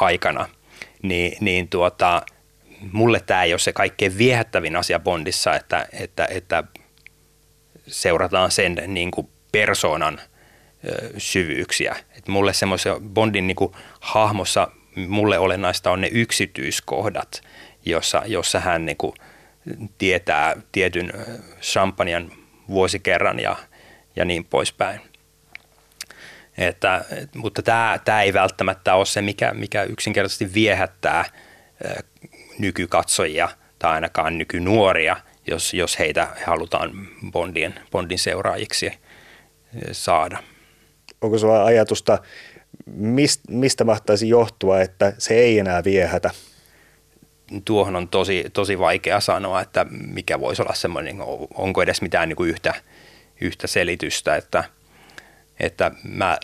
aikana, niin, niin tuota, mulle tämä ei ole se kaikkein viehättävin asia Bondissa, että, että, että seurataan sen niin kuin persoonan syvyyksiä. Et mulle semmoisen Bondin niin kuin hahmossa mulle olennaista on ne yksityiskohdat, jossa, jossa hän niin kuin tietää tietyn champagnen vuosikerran ja, ja niin poispäin. Että, mutta tämä, tämä ei välttämättä ole se, mikä, mikä yksinkertaisesti viehättää nykykatsojia tai ainakaan nykynuoria, jos, jos heitä halutaan Bondin, Bondin seuraajiksi saada. Onko sinulla ajatusta, mistä mahtaisi johtua, että se ei enää viehätä? Tuohon on tosi, tosi vaikea sanoa, että mikä voisi olla semmoinen, onko edes mitään niin kuin yhtä, yhtä selitystä, että, että mä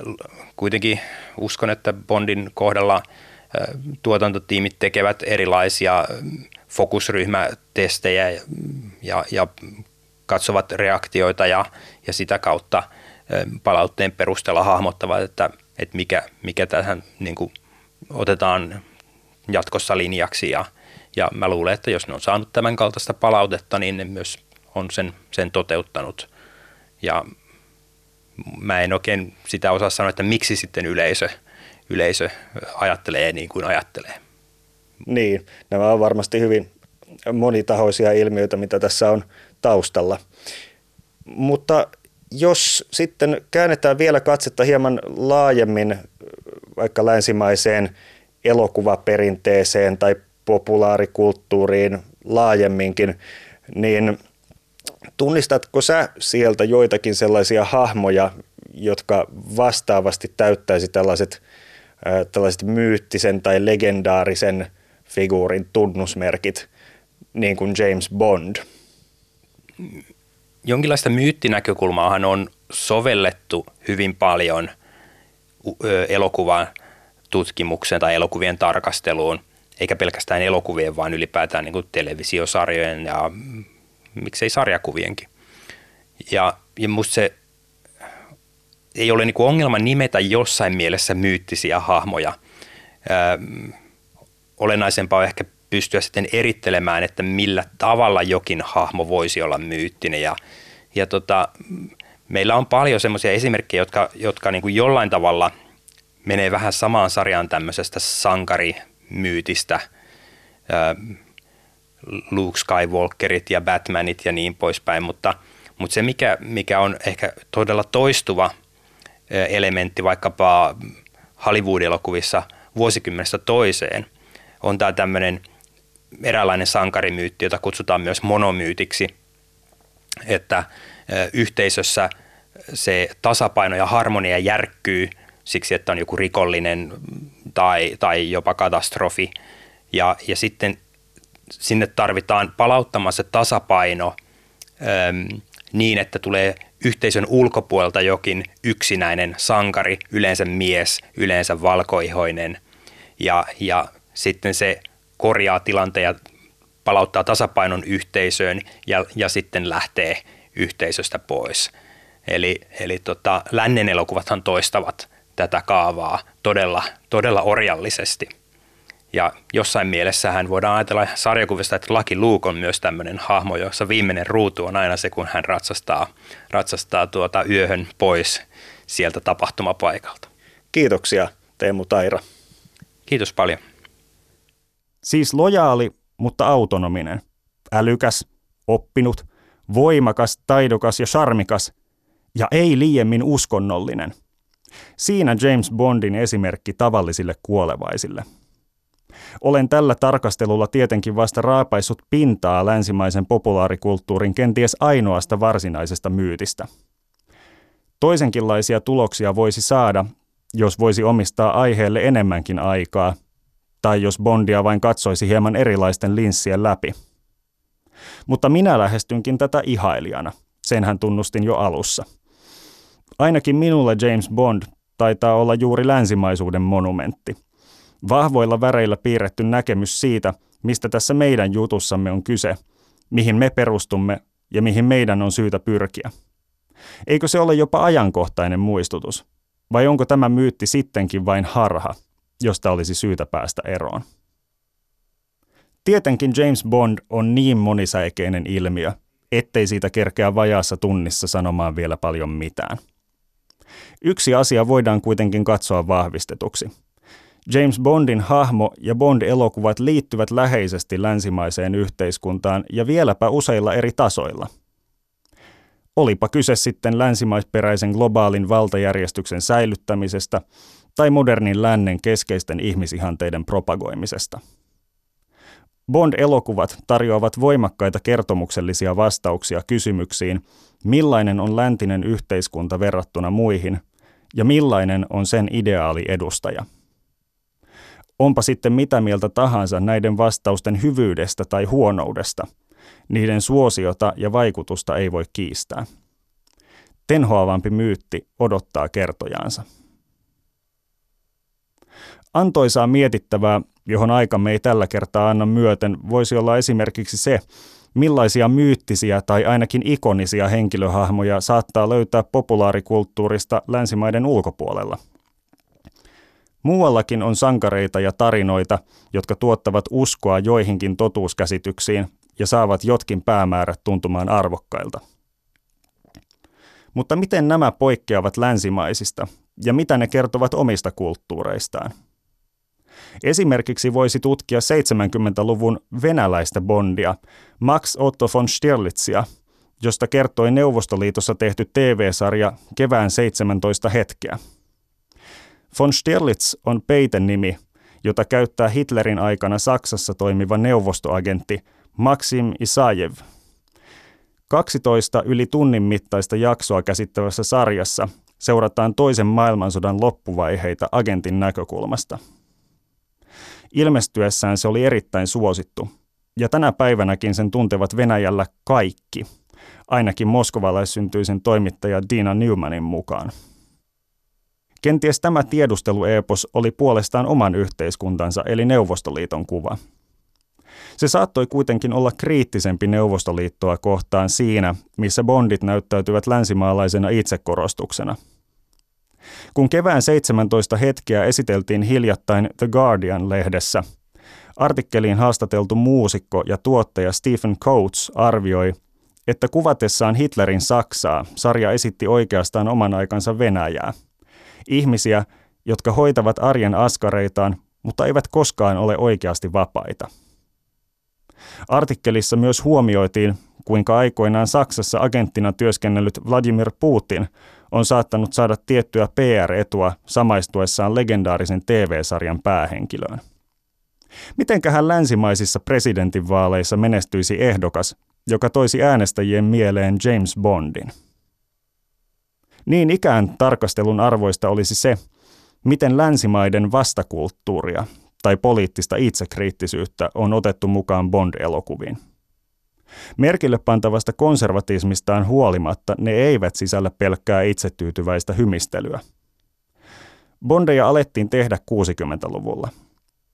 kuitenkin uskon, että Bondin kohdalla tuotantotiimit tekevät erilaisia fokusryhmätestejä ja, ja katsovat reaktioita ja, ja sitä kautta – palautteen perusteella hahmottavat, että, että mikä, mikä tähän niin kuin otetaan jatkossa linjaksi ja, ja mä luulen, että jos ne on saanut tämän kaltaista palautetta, niin ne myös on sen, sen toteuttanut ja mä en oikein sitä osaa sanoa, että miksi sitten yleisö, yleisö ajattelee niin kuin ajattelee. Niin, nämä on varmasti hyvin monitahoisia ilmiöitä, mitä tässä on taustalla. Mutta jos sitten käännetään vielä katsetta hieman laajemmin vaikka länsimaiseen elokuvaperinteeseen tai populaarikulttuuriin laajemminkin, niin tunnistatko sä sieltä joitakin sellaisia hahmoja, jotka vastaavasti täyttäisi tällaiset, tällaiset myyttisen tai legendaarisen figuurin tunnusmerkit, niin kuin James Bond? jonkinlaista myyttinäkökulmaahan on sovellettu hyvin paljon elokuvan tutkimukseen tai elokuvien tarkasteluun, eikä pelkästään elokuvien, vaan ylipäätään niin kuin televisiosarjojen ja miksei sarjakuvienkin. Ja, ja musta se ei ole niin kuin ongelma nimetä jossain mielessä myyttisiä hahmoja. Ö, olennaisempaa on ehkä pystyä sitten erittelemään, että millä tavalla jokin hahmo voisi olla myyttinen. Ja, ja tota, meillä on paljon semmoisia esimerkkejä, jotka, jotka niin kuin jollain tavalla menee vähän samaan sarjaan tämmöisestä sankarimyytistä. Luke Skywalkerit ja Batmanit ja niin poispäin, mutta, mutta se mikä, mikä on ehkä todella toistuva elementti vaikkapa Hollywood-elokuvissa vuosikymmenestä toiseen, on tämä tämmöinen eräänlainen sankarimyytti, jota kutsutaan myös monomyytiksi, että yhteisössä se tasapaino ja harmonia järkkyy siksi, että on joku rikollinen tai, tai jopa katastrofi. Ja, ja sitten sinne tarvitaan palauttamaan se tasapaino äm, niin, että tulee yhteisön ulkopuolelta jokin yksinäinen sankari, yleensä mies, yleensä valkoihoinen. Ja, ja sitten se korjaa tilanteen ja palauttaa tasapainon yhteisöön ja, ja sitten lähtee yhteisöstä pois. Eli, eli tota, lännen elokuvathan toistavat tätä kaavaa todella, todella orjallisesti. Ja jossain mielessähän voidaan ajatella sarjakuvista, että Lucky Luke on myös tämmöinen hahmo, jossa viimeinen ruutu on aina se, kun hän ratsastaa, ratsastaa tuota yöhön pois sieltä tapahtumapaikalta. Kiitoksia Teemu Taira. Kiitos paljon. Siis lojaali, mutta autonominen. Älykäs, oppinut, voimakas, taidokas ja charmikas, ja ei liiemmin uskonnollinen. Siinä James Bondin esimerkki tavallisille kuolevaisille. Olen tällä tarkastelulla tietenkin vasta raapaissut pintaa länsimaisen populaarikulttuurin kenties ainoasta varsinaisesta myytistä. Toisenkinlaisia tuloksia voisi saada, jos voisi omistaa aiheelle enemmänkin aikaa, tai jos Bondia vain katsoisi hieman erilaisten linssien läpi. Mutta minä lähestynkin tätä ihailijana, sen hän tunnustin jo alussa. Ainakin minulle James Bond taitaa olla juuri länsimaisuuden monumentti. Vahvoilla väreillä piirretty näkemys siitä, mistä tässä meidän jutussamme on kyse, mihin me perustumme ja mihin meidän on syytä pyrkiä. Eikö se ole jopa ajankohtainen muistutus? Vai onko tämä myytti sittenkin vain harha, josta olisi syytä päästä eroon? Tietenkin James Bond on niin monisäikeinen ilmiö, ettei siitä kerkeä vajaassa tunnissa sanomaan vielä paljon mitään. Yksi asia voidaan kuitenkin katsoa vahvistetuksi. James Bondin hahmo ja Bond-elokuvat liittyvät läheisesti länsimaiseen yhteiskuntaan ja vieläpä useilla eri tasoilla – Olipa kyse sitten länsimaisperäisen globaalin valtajärjestyksen säilyttämisestä tai modernin lännen keskeisten ihmisihanteiden propagoimisesta. Bond-elokuvat tarjoavat voimakkaita kertomuksellisia vastauksia kysymyksiin, millainen on läntinen yhteiskunta verrattuna muihin ja millainen on sen ideaali edustaja. Onpa sitten mitä mieltä tahansa näiden vastausten hyvyydestä tai huonoudesta – niiden suosiota ja vaikutusta ei voi kiistää. Tenhoavampi myytti odottaa kertojaansa. Antoisaa mietittävää, johon aikamme ei tällä kertaa anna myöten, voisi olla esimerkiksi se, millaisia myyttisiä tai ainakin ikonisia henkilöhahmoja saattaa löytää populaarikulttuurista länsimaiden ulkopuolella. Muuallakin on sankareita ja tarinoita, jotka tuottavat uskoa joihinkin totuuskäsityksiin ja saavat jotkin päämäärät tuntumaan arvokkailta. Mutta miten nämä poikkeavat länsimaisista ja mitä ne kertovat omista kulttuureistaan? Esimerkiksi voisi tutkia 70-luvun venäläistä bondia, Max Otto von Stirlitzia, josta kertoi Neuvostoliitossa tehty TV-sarja Kevään 17 hetkeä. Von Stirlitz on peitennimi, jota käyttää Hitlerin aikana Saksassa toimiva neuvostoagentti Maxim Isajev. 12 yli tunnin mittaista jaksoa käsittävässä sarjassa seurataan toisen maailmansodan loppuvaiheita agentin näkökulmasta. Ilmestyessään se oli erittäin suosittu, ja tänä päivänäkin sen tuntevat Venäjällä kaikki, ainakin moskovalaissyntyisen toimittaja Dina Newmanin mukaan. Kenties tämä tiedusteluepos oli puolestaan oman yhteiskuntansa eli Neuvostoliiton kuva – se saattoi kuitenkin olla kriittisempi Neuvostoliittoa kohtaan siinä, missä bondit näyttäytyvät länsimaalaisena itsekorostuksena. Kun kevään 17 hetkeä esiteltiin hiljattain The Guardian-lehdessä, artikkeliin haastateltu muusikko ja tuottaja Stephen Coates arvioi, että kuvatessaan Hitlerin Saksaa sarja esitti oikeastaan oman aikansa Venäjää. Ihmisiä, jotka hoitavat arjen askareitaan, mutta eivät koskaan ole oikeasti vapaita. Artikkelissa myös huomioitiin, kuinka aikoinaan Saksassa agenttina työskennellyt Vladimir Putin on saattanut saada tiettyä PR-etua samaistuessaan legendaarisen TV-sarjan päähenkilöön. Mitenköhän länsimaisissa presidentinvaaleissa menestyisi ehdokas, joka toisi äänestäjien mieleen James Bondin? Niin ikään tarkastelun arvoista olisi se, miten länsimaiden vastakulttuuria tai poliittista itsekriittisyyttä on otettu mukaan Bond-elokuviin. Merkille pantavasta konservatismistaan huolimatta ne eivät sisällä pelkkää itsetyytyväistä hymistelyä. Bondeja alettiin tehdä 60-luvulla.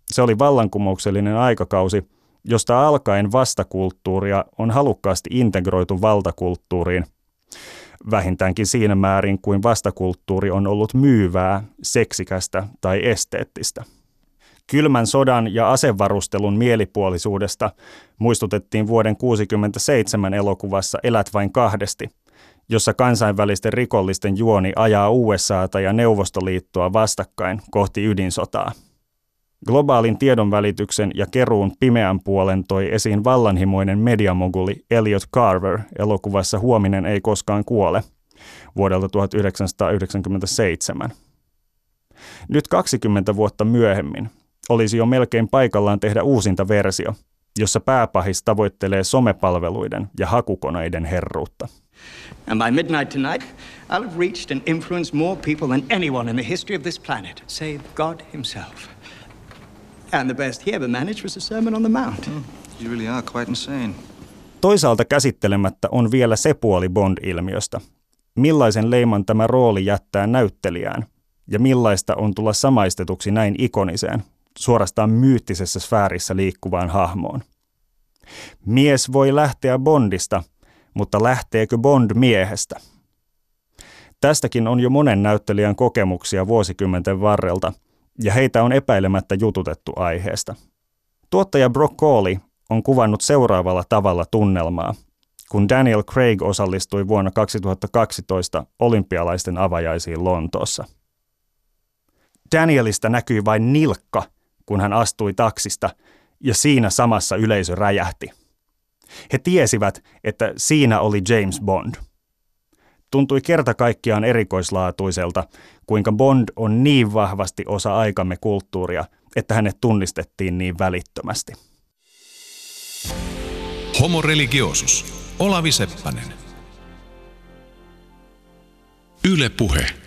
Se oli vallankumouksellinen aikakausi, josta alkaen vastakulttuuria on halukkaasti integroitu valtakulttuuriin. vähintäänkin siinä määrin kuin vastakulttuuri on ollut myyvää, seksikästä tai esteettistä. Kylmän sodan ja asevarustelun mielipuolisuudesta muistutettiin vuoden 1967 elokuvassa Elät vain kahdesti, jossa kansainvälisten rikollisten juoni ajaa USAta ja Neuvostoliittoa vastakkain kohti ydinsotaa. Globaalin tiedonvälityksen ja keruun pimeän puolen toi esiin vallanhimoinen mediamoguli Elliot Carver elokuvassa Huominen ei koskaan kuole vuodelta 1997. Nyt 20 vuotta myöhemmin olisi jo melkein paikallaan tehdä uusinta versio, jossa pääpahis tavoittelee somepalveluiden ja hakukoneiden herruutta. And by midnight tonight, I'll have reached and influenced more people than anyone in the history of this planet, save God himself. And the best he ever managed was a Sermon on the Mount. Mm, you really are quite insane. Toisaalta käsittelemättä on vielä se puoli Bond-ilmiöstä. Millaisen leiman tämä rooli jättää näyttelijään ja millaista on tulla samaistetuksi näin ikoniseen, suorastaan myyttisessä sfäärissä liikkuvaan hahmoon. Mies voi lähteä Bondista, mutta lähteekö Bond miehestä? Tästäkin on jo monen näyttelijän kokemuksia vuosikymmenten varrelta, ja heitä on epäilemättä jututettu aiheesta. Tuottaja Brock Cawley on kuvannut seuraavalla tavalla tunnelmaa, kun Daniel Craig osallistui vuonna 2012 olympialaisten avajaisiin Lontoossa. Danielista näkyi vain nilkka – kun hän astui taksista, ja siinä samassa yleisö räjähti. He tiesivät, että siinä oli James Bond. Tuntui kerta kaikkiaan erikoislaatuiselta, kuinka Bond on niin vahvasti osa aikamme kulttuuria, että hänet tunnistettiin niin välittömästi. Homo religiosus. Olavi Seppänen. Yle Puhe.